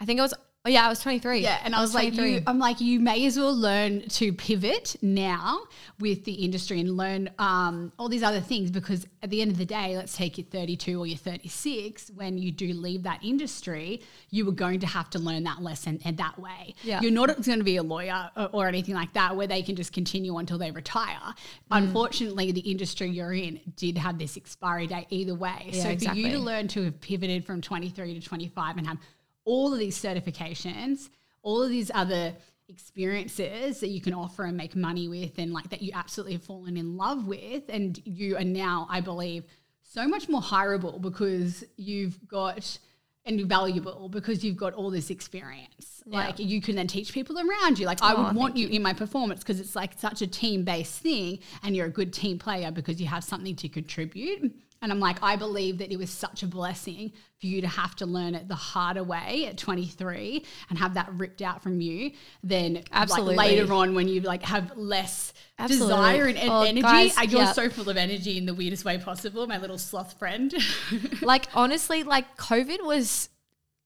I think I was. Oh yeah, I was 23. Yeah, and I, was, like, you, I'm like, you may as well learn to pivot now with the industry and learn um, all these other things because at the end of the day, let's take you 32 or you're 36. When you do leave that industry, you are going to have to learn that lesson in that way. Yeah. You're not going to be a lawyer or, or anything like that where they can just continue until they retire. Unfortunately, the industry you're in did have this expiry date either way. Yeah, so for exactly. you to learn to have pivoted from 23 to 25 and have all of these certifications, all of these other experiences that you can offer and make money with, and like that you absolutely have fallen in love with. And you are now, I believe, so much more hireable because you've got and valuable because you've got all this experience. Yeah. Like you can then teach people around you. Like I Oh, would want thank you in my performance because it's like such a team based thing and you're a good team player because you have something to contribute. And I'm like, I believe that it was such a blessing for you to have to learn it the harder way at 23 and have that ripped out from you than Absolutely. like later on when you like have less Absolutely. desire and, and Oh, energy. guys, and you're yeah. so full of energy in the weirdest way possible, my little sloth friend. like honestly, like COVID was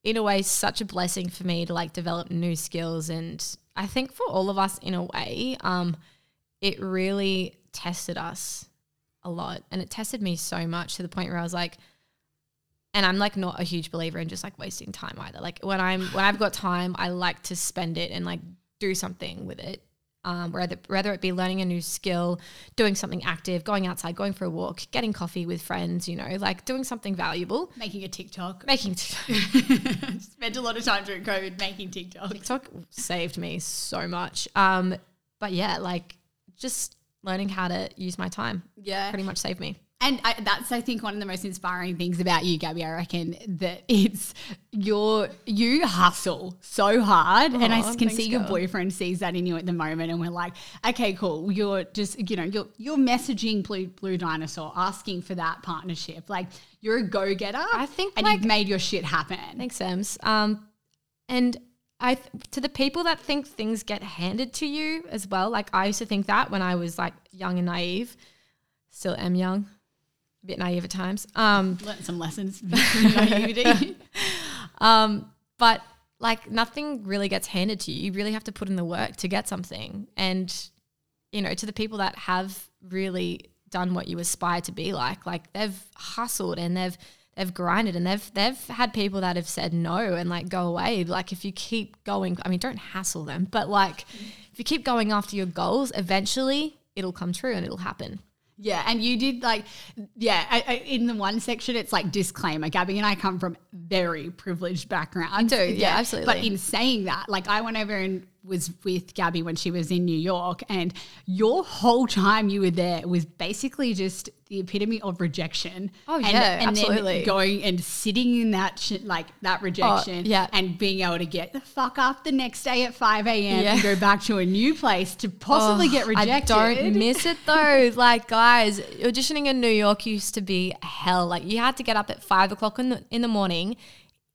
in a way such a blessing for me to like develop new skills and I think for all of us in a way, um, it really tested us a lot. And it tested me so much to the point where I was like, and I'm like not a huge believer in just like wasting time either. Like when I'm when I've got time, I like to spend it and like do something with it. Um, whether whether it be learning a new skill, doing something active, going outside, going for a walk, getting coffee with friends, you know, like doing something valuable. Making a TikTok. Making TikTok. Spent a lot of time during COVID making TikTok. TikTok saved me so much. Um, but yeah, like just learning how to use my time Yeah. pretty much saved me. And I, that's, I think, one of the most inspiring things about you, Gabby. I reckon that it's your you hustle so hard, and I can see your girl. boyfriend sees that in you at the moment, and we're like, okay, cool. You're just, you know, you're you're messaging Blue Blue Dinosaur, asking for that partnership. Like you're a go getter. I think, and like- you've made your shit happen. Thanks, Sams. Um, and I th- to the people that think things get handed to you as well. Like I used to think that when I was like young and naive. Still am young, a bit naive at times. Um, Learned some lessons. Naivety. Um, but like nothing really gets handed to you. You really have to put in the work to get something. And, you know, to the people that have really done what you aspire to be like, like they've hustled and they've they've grinded and they've they've had people that have said no and like go away. Like if you keep going, I mean, don't hassle them, but like if you keep going after your goals, eventually it'll come true and it'll happen. Yeah, and you did like, yeah. I, I, in the one section, it's like disclaimer. Gabby and I come from very privileged backgrounds. do, yeah, absolutely. But in saying that, like, I went over and was with Gabby when she was in New York, and your whole time you were there was basically just the epitome of rejection. Oh, and, yeah, and absolutely. Then going and sitting in that shit, like that oh, rejection, yeah. and being able to get the fuck up the next day at five a.m. Yeah. and go back to a new place to possibly Oh, get rejected. I don't miss it though. like guys, auditioning in New York used to be hell. Like you had to get up at five o'clock in the in the morning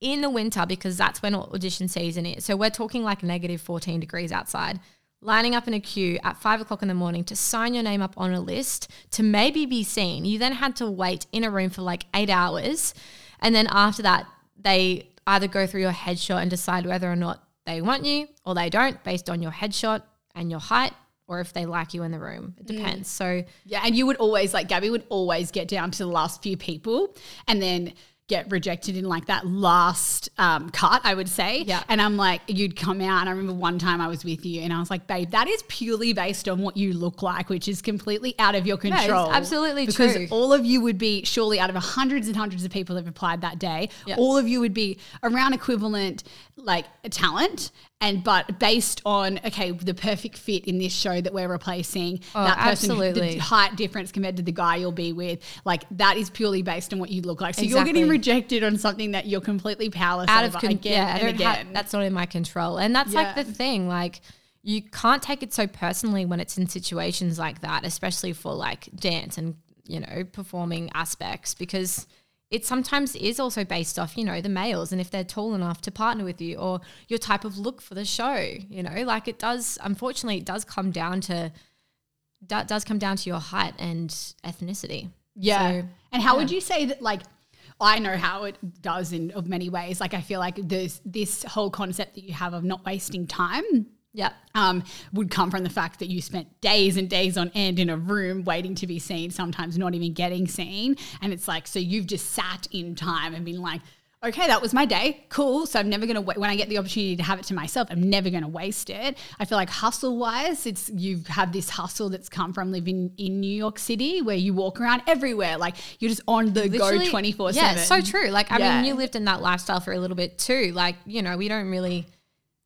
in the winter because that's when audition season is. So we're talking like negative fourteen degrees outside. Lining up in a queue at five o'clock in the morning to sign your name up on a list to maybe be seen. You then had to wait in a room for like eight hours. And then after that, they either go through your headshot and decide whether or not they want you or they don't based on your headshot and your height or if they like you in the room. It mm. depends. So Yeah, and you would always like Gabby would always get down to the last few people and then get rejected in like that last um, cut, I would say. Yeah. And I'm like, you'd come out, and I remember one time I was with you, and I was like, babe, that is purely based on what you look like, which is completely out of your control. absolutely because true. all of you would be surely out of hundreds and hundreds of people that have applied that day. Yeah. All of you would be around equivalent like a talent. And but based on okay, the perfect fit in this show that we're replacing, Oh, that person, absolutely. the height difference compared to the guy you'll be with, like that is purely based on what you look like. So you're getting rejected on something that you're completely powerless out of con- again yeah, and have- again. that's not in my control. And that's like the thing. Like you can't take it so personally when it's in situations like that, especially for like dance and you know, performing aspects because it sometimes is also based off, you know, the males and if they're tall enough to partner with you or your type of look for the show, you know, like it does, unfortunately, it does come down to, that does come down to your height and ethnicity. Yeah. So, and how would you say that like I know how it does in of many ways. Like I feel like there's this whole concept that you have of not wasting time yeah. um, would come from the fact that you spent days and days on end in a room waiting to be seen, sometimes not even getting seen. And it's like, so you've just sat in time and been like, okay, that was my day. Cool. So I'm never going to, when I get the opportunity to have it to myself, I'm never going to waste it. I feel like hustle wise, it's, you've had this hustle that's come from living in New York City where you walk around everywhere. Like you're just on the Literally- go 24 Yeah, 7. so true. Like, I Yeah. mean, you lived in that lifestyle for a little bit too. Like, you know, we don't really,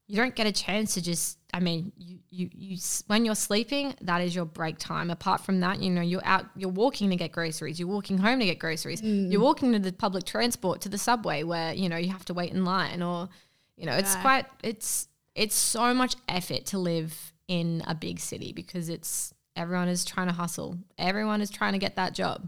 you don't get a chance to just, I mean, you, you, you, when you're sleeping, that is your break time. Apart from that, you know, you're out, you're walking to get groceries, you're walking home to get groceries, Mm. you're walking to the public transport, to the subway where, you know, you have to wait in line or, you know, it's quite, it's, it's so much effort to live in a big city because it's, everyone is trying to hustle. Everyone is trying to get that job.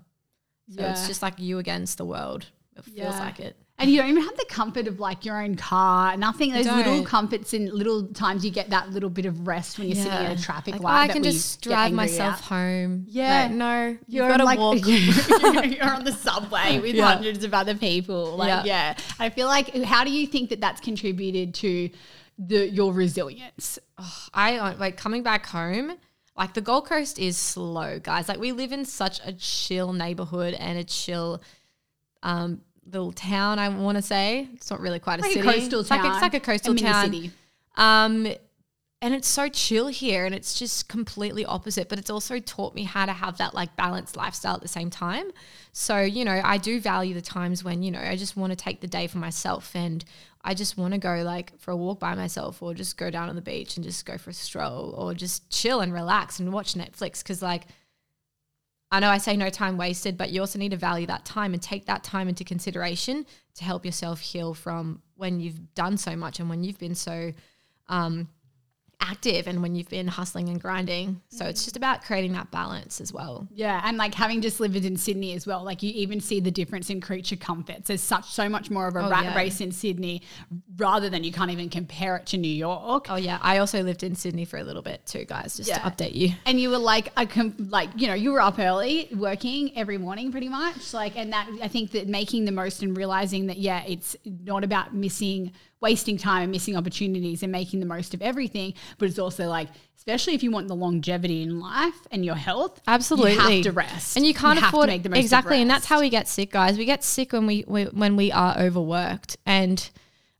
So Yeah. it's just like you against the world. It feels Yeah. like it. And you don't even have the comfort of like your own car, nothing. Those little comforts and little times you get that little bit of rest when you're sitting in a traffic Like, light. I that can just drive myself at. home. Yeah. Like, no, You're you've got to like, walk. you're on the subway with Yeah. hundreds of other people. Like, yeah. Yeah. I feel like, how do you think that that's contributed to the your resilience? I uh, like coming back home. Like the Gold Coast is slow, guys. Like we live in such a chill neighborhood and a chill um, little town. I want to say it's not really quite a Like a city. coastal it's Like, town, it's like a coastal a town. city. Um, and it's so chill here, and it's just completely opposite. But it's also taught me how to have that like balanced lifestyle at the same time. So you know, I do value the times when you know I just want to take the day for myself, and I just want to go like for a walk by myself, or just go down on the beach and just go for a stroll, or just chill and relax and watch Netflix. Because like I know I say no time wasted, but you also need to value that time and take that time into consideration to help yourself heal from when you've done so much and when you've been so um, active and when you've been hustling and grinding. So it's just about creating that balance as well. Yeah, and like having just lived in Sydney as well, like you even see the difference in creature comforts. There's such so much more of a Oh, rat yeah. race in Sydney, rather than you can't even compare it to New York. Oh yeah, I also lived in Sydney for a little bit too, guys. Just Yeah. to update you. And you were like I com- like you know you were up early working every morning pretty much like and that I think that making the most and realizing that yeah it's not about missing wasting time and missing opportunities and making the most of everything but it's also like especially if you want the longevity in life and your health Absolutely, you have to rest and you can't to afford make the most of exactly. And that's how we get sick, guys. We get sick when we, we when we are overworked, and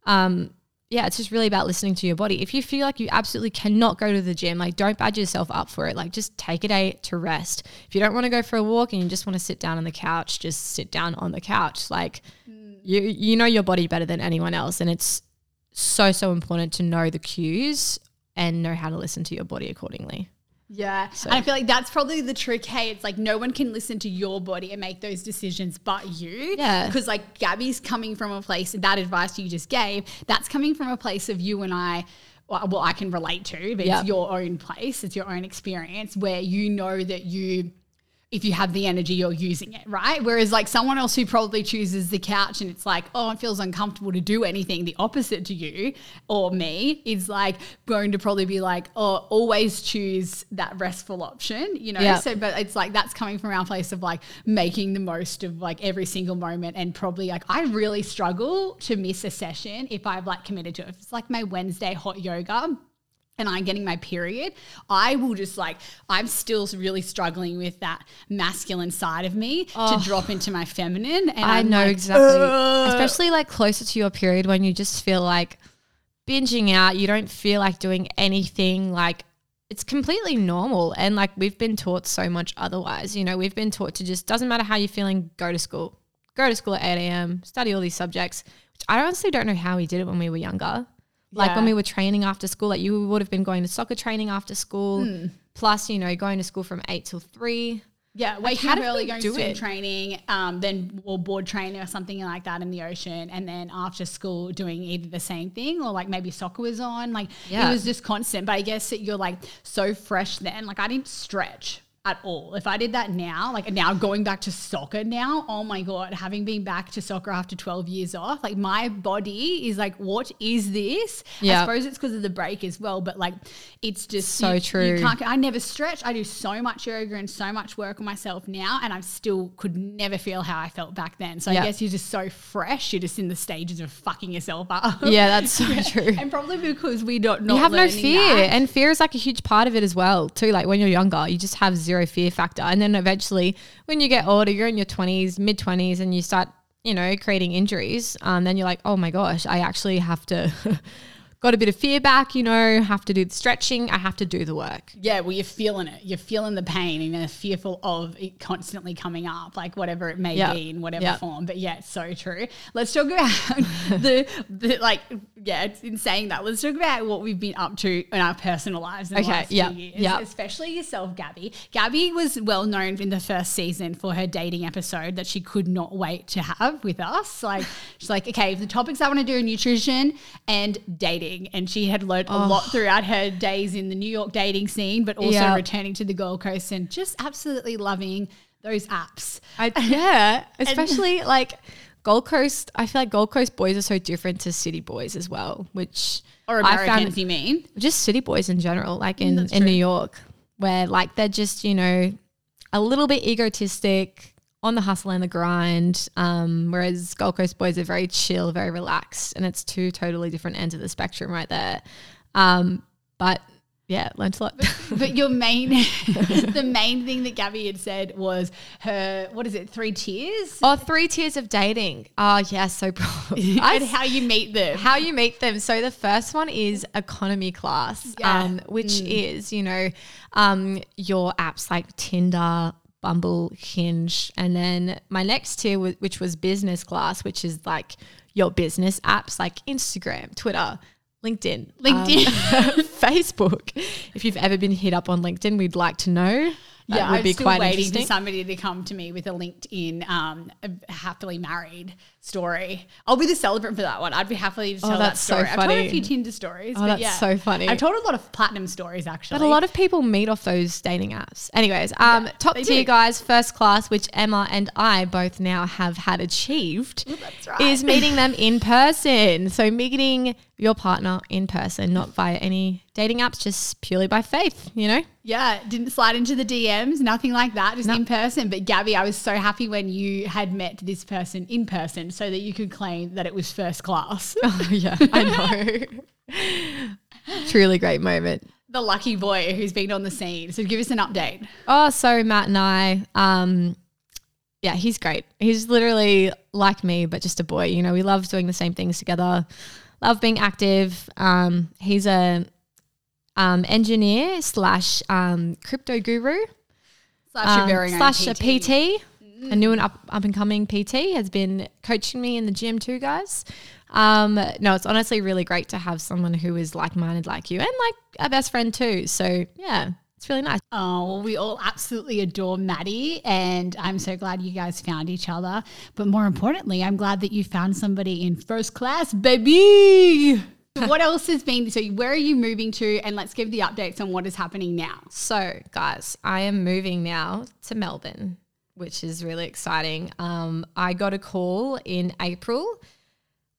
um, yeah, it's just really about listening to your body. If you feel like you absolutely cannot go to the gym, like don't badge yourself up for it. Like just take a day to rest. If you don't want to go for a walk and you just want to sit down on the couch, just sit down on the couch. Like you you know your body better than anyone else, and it's so so important to know the cues and know how to listen to your body accordingly. Yeah. And I feel like that's probably the trick. Hey, it's like no one can listen to your body and make those decisions but you. Yeah. Because like Gabby's coming from a place, that advice you just gave, that's coming from a place of you and I. Well, well, I can relate to, but Yep. it's your own place, it's your own experience where you know that you, if you have the energy, you're using it, right? Whereas like someone else who probably chooses the couch and it's like, oh, it feels uncomfortable to do anything, the opposite to you or me is like going to probably be like, oh, always choose that restful option, you know? Yeah. So, but it's like that's coming from our place of like making the most of like every single moment and probably like I really struggle to miss a session if I've like committed to it. If it's like my Wednesday hot yoga, and I'm getting my period, I will just like, I'm still really struggling with that masculine side of me to oh. drop into my feminine. And I I'm know like, exactly. "Ugh." Especially like closer to your period when you just feel like binging out, you don't feel like doing anything like it's completely normal and like we've been taught so much otherwise. You know, we've been taught to just doesn't matter how you're feeling, go to school. Go to school at 8 a.m., study all these subjects, which I honestly don't know how we did it when we were younger. Like when we were training after school, like you would have been going to soccer training after school, Hmm. plus, you know, going to school from eight till three. Yeah, waking how up early, we going do swim it? training, um, then or board training or something like that in the ocean, and then after school doing either the same thing or like maybe soccer was on. Like Yeah. it was just constant. But I guess that you're like so fresh then. Like I didn't stretch. At all. If I did that now, like now going back to soccer now, oh my God, having been back to soccer after 12 years off, like my body is like, what is this? I suppose it's because of the break as well, but like it's just So you- true. You can't, I never stretch. I do so much yoga and so much work on myself now, and I still could never feel how I felt back then. So Yeah. I guess you're just so fresh. You're just in the stages of fucking yourself up. Yeah, that's so true. and probably because we don't not you have no fear that. and fear is like a huge part of it as well too like when you're younger you just have zero fear factor. And then eventually when you get older you're in your 20s mid 20s and you start you know creating injuries um, then you're like oh my gosh i actually have to got a bit of fear back you know have to do the stretching i have to do the work Yeah, well, you're feeling it. You're feeling the pain and you're fearful of it constantly coming up, like whatever it may Yeah. be in whatever Yeah. form. But yeah, it's so true. Let's talk about the, the like, yeah, it's in saying that. Let's talk about what we've been up to in our personal lives in the Okay, last yeah, few years, yeah. especially yourself, Gabby. Gabby was well known in the first season for her dating episode that she could not wait to have with us. Like, she's like, okay, the topics I want to do are nutrition and dating. And she had learned a lot throughout her days in the New York dating scene, but also Yeah. returning to the Gold Coast and just absolutely loving those apps. I, yeah especially like gold coast i feel like gold coast boys are so different to city boys as well which Or I found- Americans, you mean? just city boys in general, like in, in. New York, where like they're just, you know, a little bit egotistic on the hustle and the grind. Um, whereas Gold Coast boys are very chill, very relaxed. And it's two totally different ends of the spectrum right there. Um, but yeah, learned a lot. But your main, the main thing that Gabby had said was her, what is it, three tiers? oh, three tiers of dating. Oh, yeah, so and how you meet them. how you meet them. So the first one is economy class, Yeah. um, which is you know um, your apps like Tinder, Bumble, Hinge, and then my next tier, which was business class, which is like your business apps like Instagram, Twitter. LinkedIn, LinkedIn. um, Facebook. If you've ever been hit up on LinkedIn, we'd like to know. That yeah, would I'm be still quite waiting for somebody to come to me with a LinkedIn um, happily married story. I'll be the celebrant for that one. I'd be happy to tell that Oh, that's so story. I've told a few Tinder stories. Oh, but that's yeah. so funny. I've told a lot of platinum stories actually. But a lot of people meet off those dating apps. Anyways, um, top they tier do. guys, first class, which Emma and I both now have had achieved, that's right. is meeting them in person. So meeting your partner in person, not via any dating apps, just purely by faith, you know? Yeah, didn't slide into the DMs, nothing like that, just in person. But Gabby, I was so happy when you had met this person in person so that you could claim that it was first class. Oh, yeah, I know. Truly great moment. the lucky boy who's been on the scene. So give us an update. Oh, so Matt and I, um, yeah, he's great. He's literally like me, but just a boy. You know, we love doing the same things together, love being active. Um, he's a um, engineer slash um, crypto guru Slash um, slash a PT. PT. A new and up, up and coming PT has been coaching me in the gym too, guys. Um, no, it's honestly really great to have someone who is like minded like you and like a best friend too. So yeah, it's really nice. Oh, well, we all absolutely adore Maddie, and I'm so glad you guys found each other. But more importantly, I'm glad that you found somebody in first class, baby. what else has been? So, where are you moving to? And let's give the updates on what is happening now. So, guys, I am moving now to Melbourne, which is really exciting. Um, I got a call in April.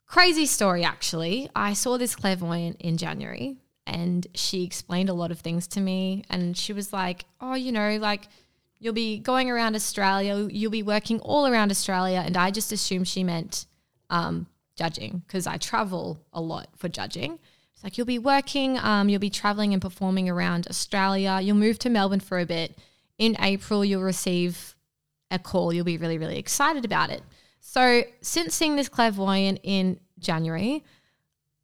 Crazy story, actually. I saw this clairvoyant in January and she explained a lot of things to me. And she was like, Oh, you know, like you'll be going around Australia, you'll be working all around Australia. And I just assumed she meant um, judging because I travel a lot for judging. It's like you'll be working, um, you'll be traveling and performing around Australia. You'll move to Melbourne for a bit. In April, you'll receive a call. You'll be really, really excited about it. So, since seeing this clairvoyant in January,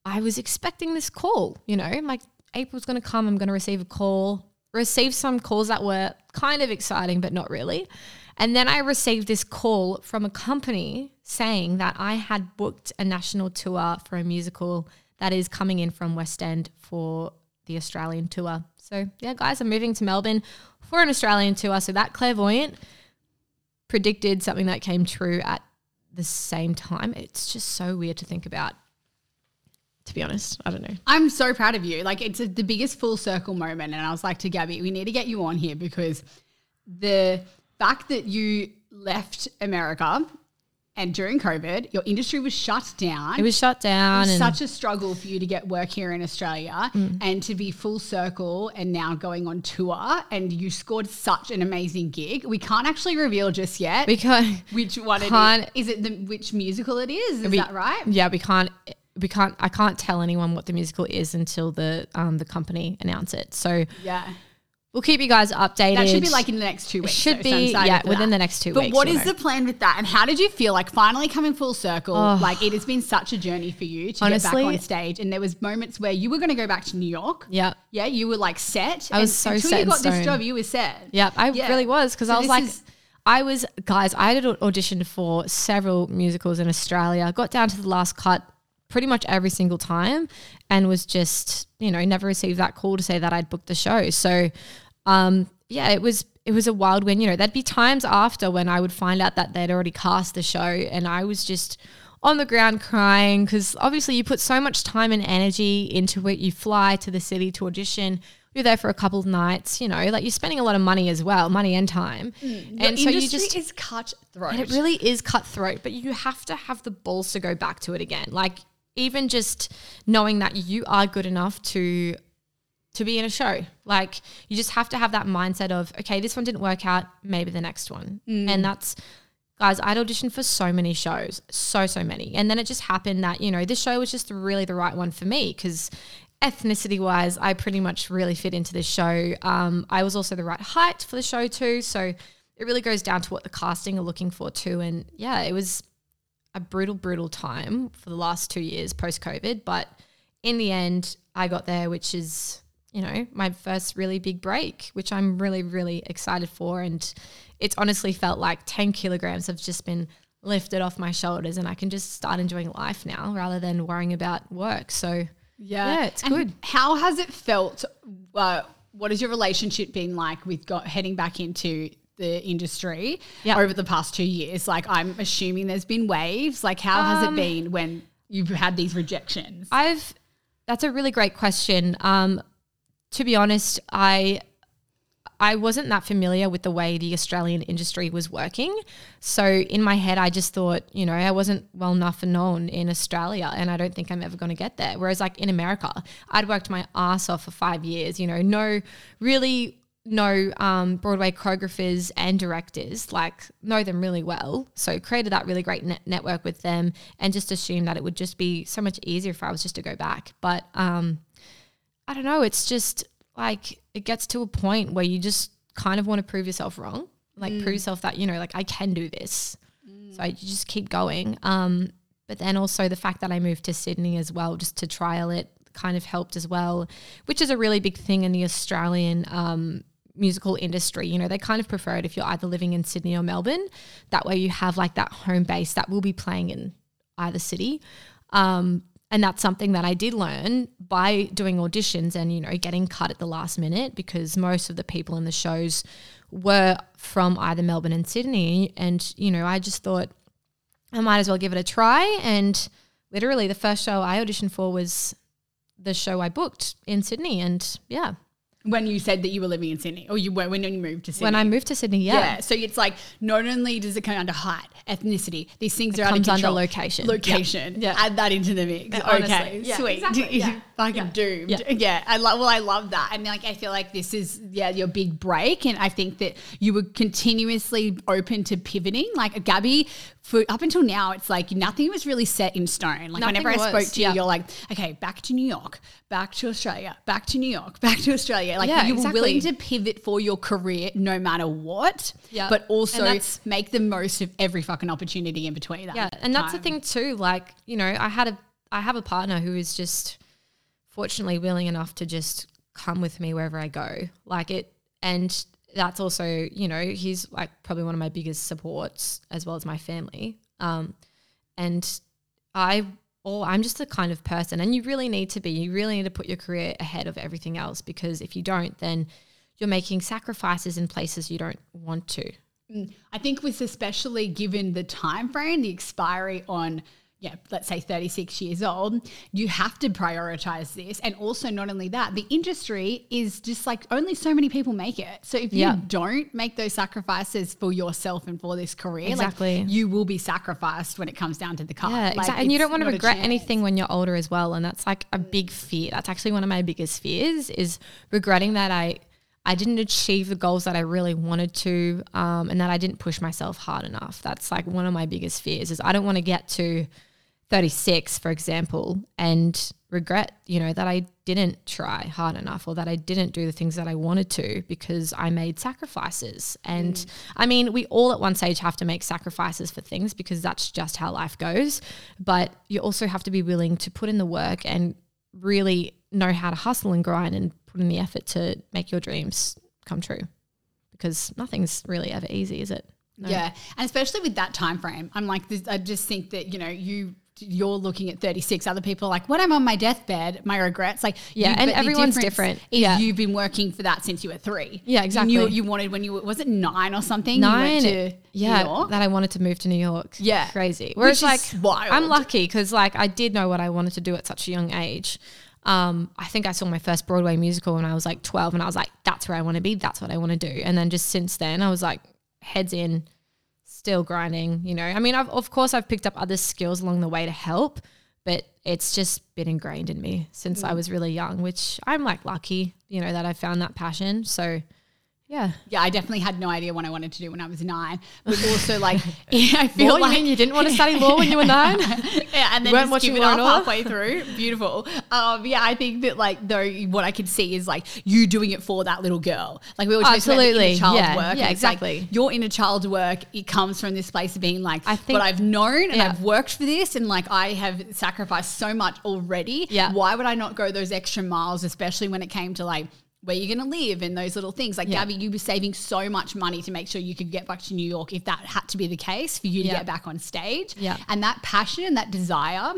I was expecting this call. You know, like April's going to come. I'm going to receive a call. Received some calls that were kind of exciting, but not really. And then I received this call from a company saying that I had booked a national tour for a musical that is coming in from West End for the Australian tour. So, yeah, guys, I'm moving to Melbourne for an Australian tour. So, that clairvoyant predicted something that came true at the same time. It's just so weird to think about. To be honest, I don't know. I'm so proud of you. Like, it's a, the biggest full circle moment. And I was like to Gabby, we need to get you on here because the fact that you left America and during COVID, your industry was shut down. It was shut down. It was such a struggle for you to get work here in Australia Mm. and to be full circle and now going on tour and you scored such an amazing gig. We can't actually reveal just yet because which one can't- is. Is it the which musical it is? Is we- that right? Yeah, we can't. We can't. I can't tell anyone what the musical is until the um the company announce it. So Yeah. We'll keep you guys updated. That should be like in the next two weeks. should so be, excited yeah, within that. the next two but weeks, what you'll know. the plan with that? And how did you feel like finally coming full circle? Oh. Like it has been such a journey for you to Honestly- get back on stage. And there was moments where you were going to go back to New York. Yeah. Yeah, you were like set. I was And so until set you got this job, you were set. Yeah, I Yeah. really was because So I was like, is- I was guys. I had auditioned for several musicals in Australia. Got down to the last cut pretty much every single time, and was just you know never received that call to say that I'd booked the show. So, um, yeah, it was it was a wild win. You know, there'd be times after when I would find out that they'd already cast the show, and I was just on the ground crying because obviously you put so much time and energy into it. You fly to the city to audition. You're there for a couple of nights, you know, like you're spending a lot of money as well, money and time. and so you just is cutthroat. and it really is cutthroat, but you have to have the balls to go back to it again. Like even just knowing that you are good enough to to be in a show. Like you just have to have that mindset of, okay, this one didn't work out, maybe the next one. And that's guys, I'd auditioned for so many shows, so so many. And then it just happened that, you know, this show was just really the right one for me cuz ethnicity wise, I pretty much really fit into this show. Um, I was also the right height for the show too, so it really goes down to what the casting are looking for too. And yeah, it was a brutal, brutal time for the last two years post COVID. But in the end, I got there, which is, you know, my first really big break, which I'm really, really excited for. And it's honestly felt like 10 kilograms have just been lifted off my shoulders and I can just start enjoying life now rather than worrying about work. So, Yeah, Yeah, it's And good. How has it felt? Uh, what has your relationship been like with got, heading back into the industry Yeah. over the past two years? Like, I'm assuming there's been waves. Like, how has it Um, been when you've had these rejections? I've that's a really great question. Um, to be honest, I I wasn't that familiar with the way the Australian industry was working. So in my head, I just thought, you know, I wasn't well enough known in Australia, and I don't think I'm ever going to get there. Whereas like in America, I'd worked my ass off for five years. You know, no really know um, Broadway choreographers and directors, like know them really well. So created that really great net- network with them, and just assumed that it would just be so much easier if I was just to go back. But um, I don't know. It's just like it gets to a point where you just kind of want to prove yourself wrong, like prove yourself that you know, like I can do this. So I just keep going. Um, but then also the fact that I moved to Sydney as well, just to trial it, kind of helped as well, which is a really big thing in the Australian um, musical industry. You know, they kind of prefer it if you're either living in Sydney or Melbourne. That way you have like that home base that will be playing in either city. Um, and that's something that I did learn by doing auditions and, you know, getting cut at the last minute because most of the people in the shows were from either Melbourne and Sydney. And, you know, I just thought I might as well give it a try. And literally the first show I auditioned for was the show I booked in Sydney. And yeah, when you said that you were living in Sydney, or you were when you moved to Sydney. when I moved to Sydney, yeah. yeah. so it's like not only does it come under height, ethnicity, these things are out of comes under control. location. Location, Yeah. add that into the mix. Yeah, honestly. okay, Yeah, sweet. exactly. Yeah. Fucking Yeah. doomed. Yeah. Yeah. I love. Well, I love that, and like I feel like this is yeah your big break, and I think that you were continuously open to pivoting. Like Gabby, for up until now, it's like nothing was really set in stone. Like Nothing whenever I spoke to you, yeah. you're like, okay, back to New York, back to Australia, back to New York, back to Australia. Like Yeah, you were willing to pivot for your career no matter what. Yeah. But also make the most of every fucking opportunity in between that. Yeah, and that's the thing too. Like you know, I had a I have a partner who is just fortunately willing enough to just come with me wherever I go. Like it, and that's also you know he's like probably one of my biggest supports as well as my family. Um, and I or I'm just the kind of person, and you really need to be. You really need to put your career ahead of everything else because if you don't, then you're making sacrifices in places you don't want to. I think with especially given the time frame, the expiry on yeah, let's say 36 years old, you have to prioritize this. And also, not only that, the industry is just like only so many people make it. So if Yeah. you don't make those sacrifices for yourself and for this career, Exactly. like you will be sacrificed when it comes down to the cut. Yeah, Like, exactly. And you don't want to regret anything when you're older as well. And that's like a big fear. That's actually one of my biggest fears is regretting that I I didn't achieve the goals that I really wanted to, um, and that I didn't push myself hard enough. That's like one of my biggest fears is I don't want to get to 36, for example, and regret, you know, that I didn't try hard enough or that I didn't do the things that I wanted to because I made sacrifices. And mm. I mean, we all at one stage have to make sacrifices for things because that's just how life goes. But you also have to be willing to put in the work and really know how to hustle and grind and put in the effort to make your dreams come true because nothing's really ever easy, is it? No. Yeah, and especially with that time frame, I'm like, this, I just think that you know you. You're looking at 36. Other people are like, when I'm on my deathbed, my regrets. Like, Yeah, you- and everyone's different. Yeah. you've been working for that since you were three. Yeah, exactly. You knew you wanted when you were, was it nine or something? Nine, You went to yeah, New York? that I wanted to move to New York. Yeah. crazy. Which Whereas, is like, wild. I'm lucky because, like, I did know what I wanted to do at such a young age. Um, I think I saw my first Broadway musical when I was like 12, and I was like, "That's where I want to be. That's what I want to do." And then just since then, I was like, heads in, still grinding. You know, I mean, I've, of course, I've picked up other skills along the way to help, but it's just been ingrained in me since Mm. I was really young. Which I'm like lucky, you know, that I found that passion. So, yeah. Yeah, I definitely had no idea what I wanted to do when I was nine. But also, like, yeah, I feel Law, you like mean you didn't want to study law when you were nine? yeah, and then weren't just watching give it up halfway through. Beautiful. Um, yeah, I think that like though what I could see is like you doing it for that little girl. Like we were talking about Absolutely. inner child Yeah. work. Yeah, it's like exactly. your inner child work it comes from this place of being like, I think- but I've known and Yeah. I've worked for this and like I have sacrificed so much already. Yeah. Why would I not go those extra miles, especially when it came to like where you're going to live and those little things. Like Yeah. Gabby, you were saving so much money to make sure you could get back to New York if that had to be the case for you to Yeah. get back on stage. Yeah. And that passion and that desire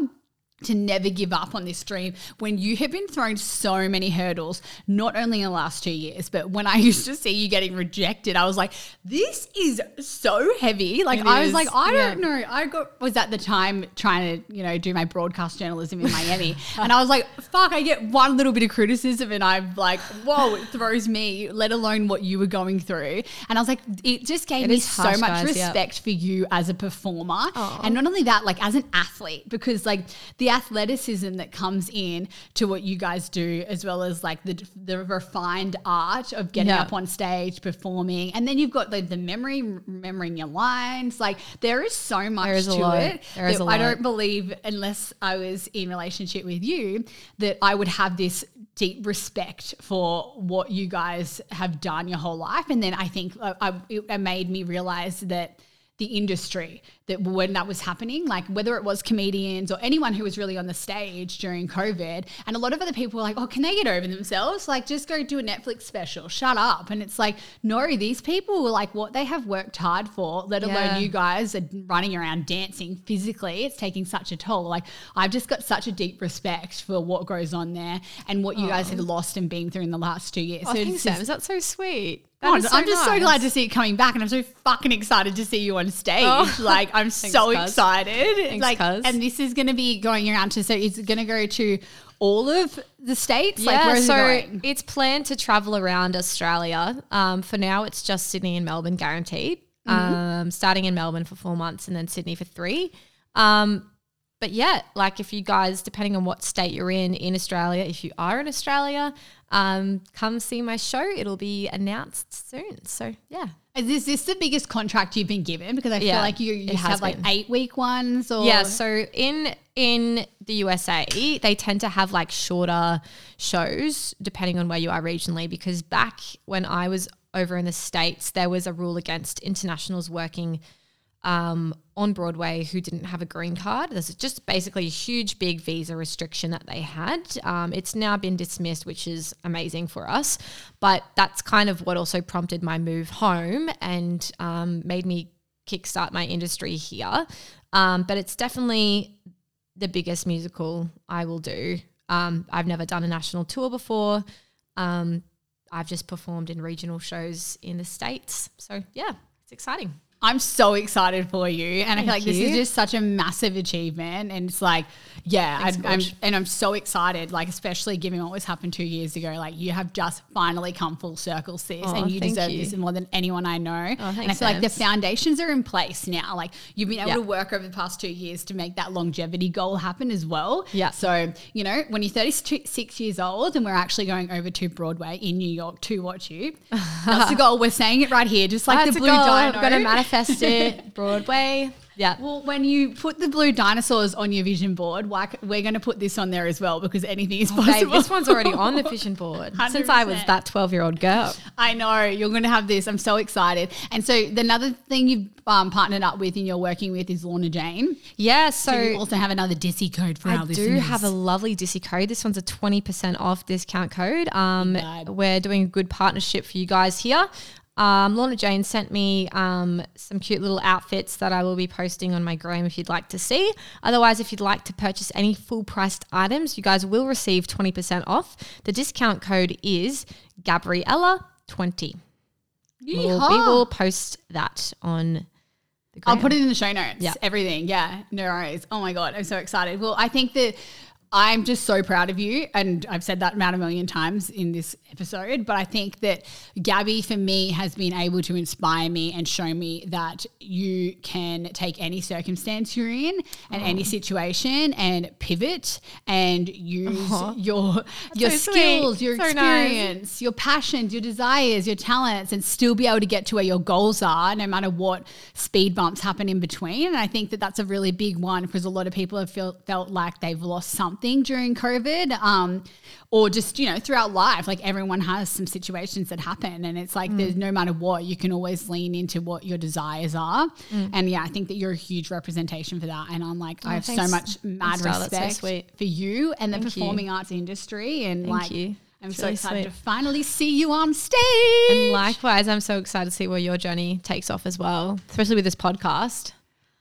to never give up on this dream when you have been thrown so many hurdles, not only in the last two years, but when I used to see you getting rejected, I was like, this is so heavy. Like, It I was is, like, I yeah. don't know. I got, was at the time trying to, you know, do my broadcast journalism in Miami. and I was like, fuck, I get one little bit of criticism and I'm like, whoa, it throws me, let alone what you were going through. And I was like, it just gave It me so harsh, much guys, respect for you as a performer. And not only that, like as an athlete, because like the athleticism that comes in to what you guys do, as well as like the the refined art of getting Yeah. up on stage, performing, and then you've got like the memory, remembering your lines. Like there is so much There is a to it. There is a I lot. don't believe, unless I was in relationship with you, that I would have this deep respect for what you guys have done your whole life. And then I think uh, I, it, it made me realize that the industry that when that was happening, like whether it was comedians or anyone who was really on the stage during COVID, and a lot of other people were like, "Oh, can they get over themselves? Like, just go do a Netflix special. Shut up." And it's like, no, these people were like what they have worked hard for. Let Yeah. alone you guys are running around dancing physically. It's taking such a toll. Like, I've just got such a deep respect for what goes on there and what you guys have lost and been through in the last two years. Oh, thanks, it's Sam. Is that so sweet? That is I'm just so glad to see it coming back, and I'm so fucking excited to see you on stage. Oh. Like, I'm so cuz. excited. like, cuz. and this is going to be going around to so it's going to go to all of the states. like, Yeah, where is so it going? it's planned to travel around Australia. Um, for now, it's just Sydney and Melbourne guaranteed. Mm-hmm. Um, starting in Melbourne for four months and then Sydney for three. Um, but yeah, like if you guys, depending on what state you're in in Australia, if you are in Australia, um, come see my show. It'll be announced soon. So yeah. Is this the biggest contract you've been given? Because I feel Yeah, like you it used to has have like eight week ones, or Yeah, so in in the USA, they tend to have like shorter shows depending on where you are regionally because back when I was over in the states, there was a rule against internationals working um, on Broadway who didn't have a green card. There's just basically a huge, big visa restriction that they had. Um, it's now been dismissed, which is amazing for us. But that's kind of what also prompted my move home and um, made me kickstart my industry here. Um, but it's definitely the biggest musical I will do. Um, I've never done a national tour before. Um, I've just performed in regional shows in the States. So, yeah, it's exciting. I'm so excited for you, and I feel like this is just such a massive achievement. And it's like, yeah, Thanks, I, I'm, and I'm so excited, like especially given what was happened two years ago. Like you have just finally come full circle, sis, Oh, and you deserve you. Oh, this more than anyone I know. and I feel like the foundations are in place now. Like you've been able Yeah. to work over the past two years to make that longevity goal happen as well. Yeah. So you know, when you're 36 years old, and we're actually going over to Broadway in New York to watch you, that's the goal. We're saying it right here, just like That's the blue goal. dino. I've got to manifest it. Broadway. Yeah. Well, when you put the blue dinosaurs on your vision board, like we're going to put this on there as well because anything is Babe, possible. this one's already on the vision board since I was that 12 year old girl. I know you're going to have this. I'm so excited. And so the another thing you've um, partnered up with and you're working with is Lorna Jane. Yeah. So So, you also have another Dissy code for I our listeners. I do have a lovely Dissy code. This one's a 20% off discount code. Um, we're doing a good partnership for you guys here. Um, Lorna Jane sent me um, some cute little outfits that I will be posting on my gram if you'd like to see. Otherwise, if you'd like to purchase any full priced items, you guys will receive 20% off. The discount code is Gabriella20. We will, we will post that on the I'll put it in the show notes. Yeah. Everything. Yeah. No worries. Oh my God. I'm so excited. Well, I think that I'm just so proud of you. And I've said that about a million times in this episode. But I think that Gabby, for me, has been able to inspire me and show me that you can take any circumstance you're in and any oh. situation and pivot and use your your so sweet. skills, your So nice. experience, your passions, your desires, your talents, and still be able to get to where your goals are, no matter what speed bumps happen in between. And I think that that's a really big one because a lot of people have felt felt like they've lost something during COVID, um, or just you know throughout life. Like everyone has some situations that happen, and it's like there's no matter what, you can always lean into what your desires are. And yeah, I think that you're a huge representation for that. And I'm like, I have so much mad Thanks, Darla. That's so respect for you and the Thank you. performing arts industry. And Thank like, you. I'm It's so really excited sweet. to finally see you on stage. And likewise, I'm so excited to see where your journey takes off as well, especially with this podcast.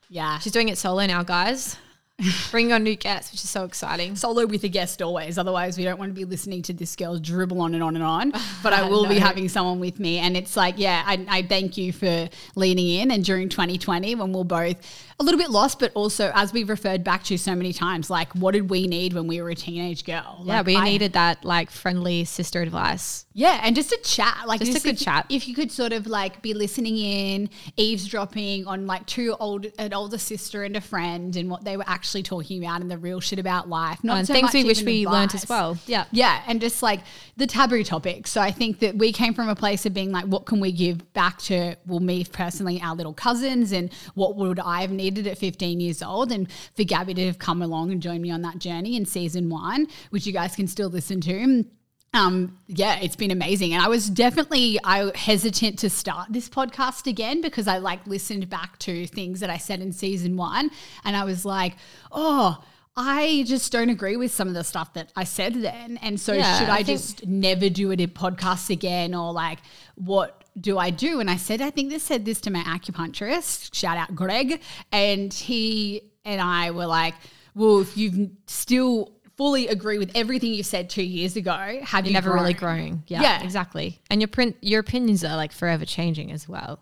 yeah, She's doing it solo now, guys. Bringing on new guests, which is so exciting. solo with a guest always. Otherwise, we don't want to be listening to this girl dribble on and on and on. But I will be having someone with me. And it's like, yeah, I, I thank you for leaning in. And during 2020, when we're both a little bit lost, but also as we've referred back to so many times, like, what did we need when we were a teenage girl? Yeah, Like, we I- needed that like friendly sister advice. Yeah, and just a chat, like Just a good if, chat. If you could sort of like be listening in, eavesdropping on like two old, an older sister and a friend, and what they were actually talking about and the real shit about life, not and so things we wish we advice. as well. Yeah. Yeah, and just like the taboo topics. So I think that we came from a place of being like, what can we give back to, well, me personally, our little cousins, and what would I have needed at 15 years old? And for Gabby to have come along and join me on that journey in season one, which you guys can still listen to. Um, yeah, it's been amazing. And I was definitely I hesitant to start this podcast again because I like listened back to things that I said in season one and I was like, oh, I just don't agree with some of the stuff that I said then. And so Yeah, should I I, just never do it in podcasts again or like what do I do? And I said, I think this said this to my acupuncturist, shout out Greg. And he and I were like, well, if you've still fully agree with everything you said two years ago, have You're you never really grown? growing. Yeah, Yeah. exactly. And your print, your opinions are like forever changing as well.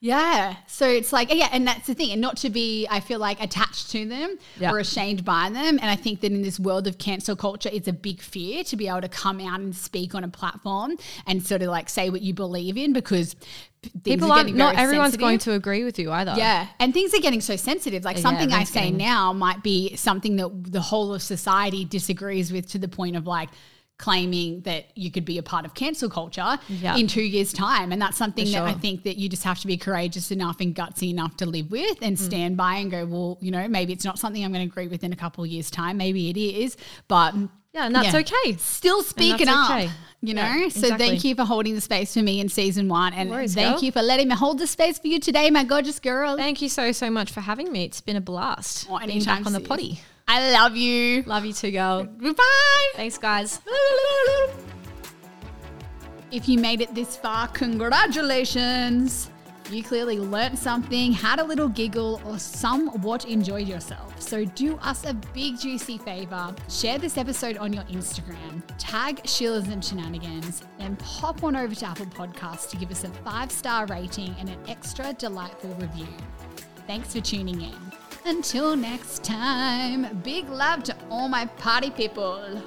Yeah. So it's like, yeah, and that's the thing. And not to be, I feel like, attached to them Yeah. or ashamed by them. And I think that in this world of cancel culture, it's a big fear to be able to come out and speak on a platform and sort of like say what you believe in because People are aren't, not everyone's sensitive. going to agree with you either. Yeah, and things are getting so sensitive. Like Yeah, something I say now might be something that the whole of society disagrees with to the point of like claiming that you could be a part of cancel culture Yeah. in two years' time. And that's something For that I think that you just have to be courageous enough and gutsy enough to live with Mm. and stand by and go, well, you know, maybe it's not something I'm going to agree with in a couple of years' time. Maybe it is, but Yeah, and that's Yeah. okay. still speaking up. okay. You know, Yeah, so thank you for holding the space for me in season one, and worries, thank girl. you for letting me hold the space for you today, my gorgeous girl. Thank you so so much for having me. It's been a blast. Oh, being anytime, back on the potty. I love you. Love you too, girl. Goodbye. Thanks, guys. If you made it this far, congratulations. You clearly learnt something, had a little giggle, or somewhat enjoyed yourself. So do us a big juicy favor. Share this episode on your Instagram, tag Sheila's and Shenanigans, then pop on over to Apple Podcasts to give us a five star rating and an extra delightful review. Thanks for tuning in. Until next time, big love to all my party people.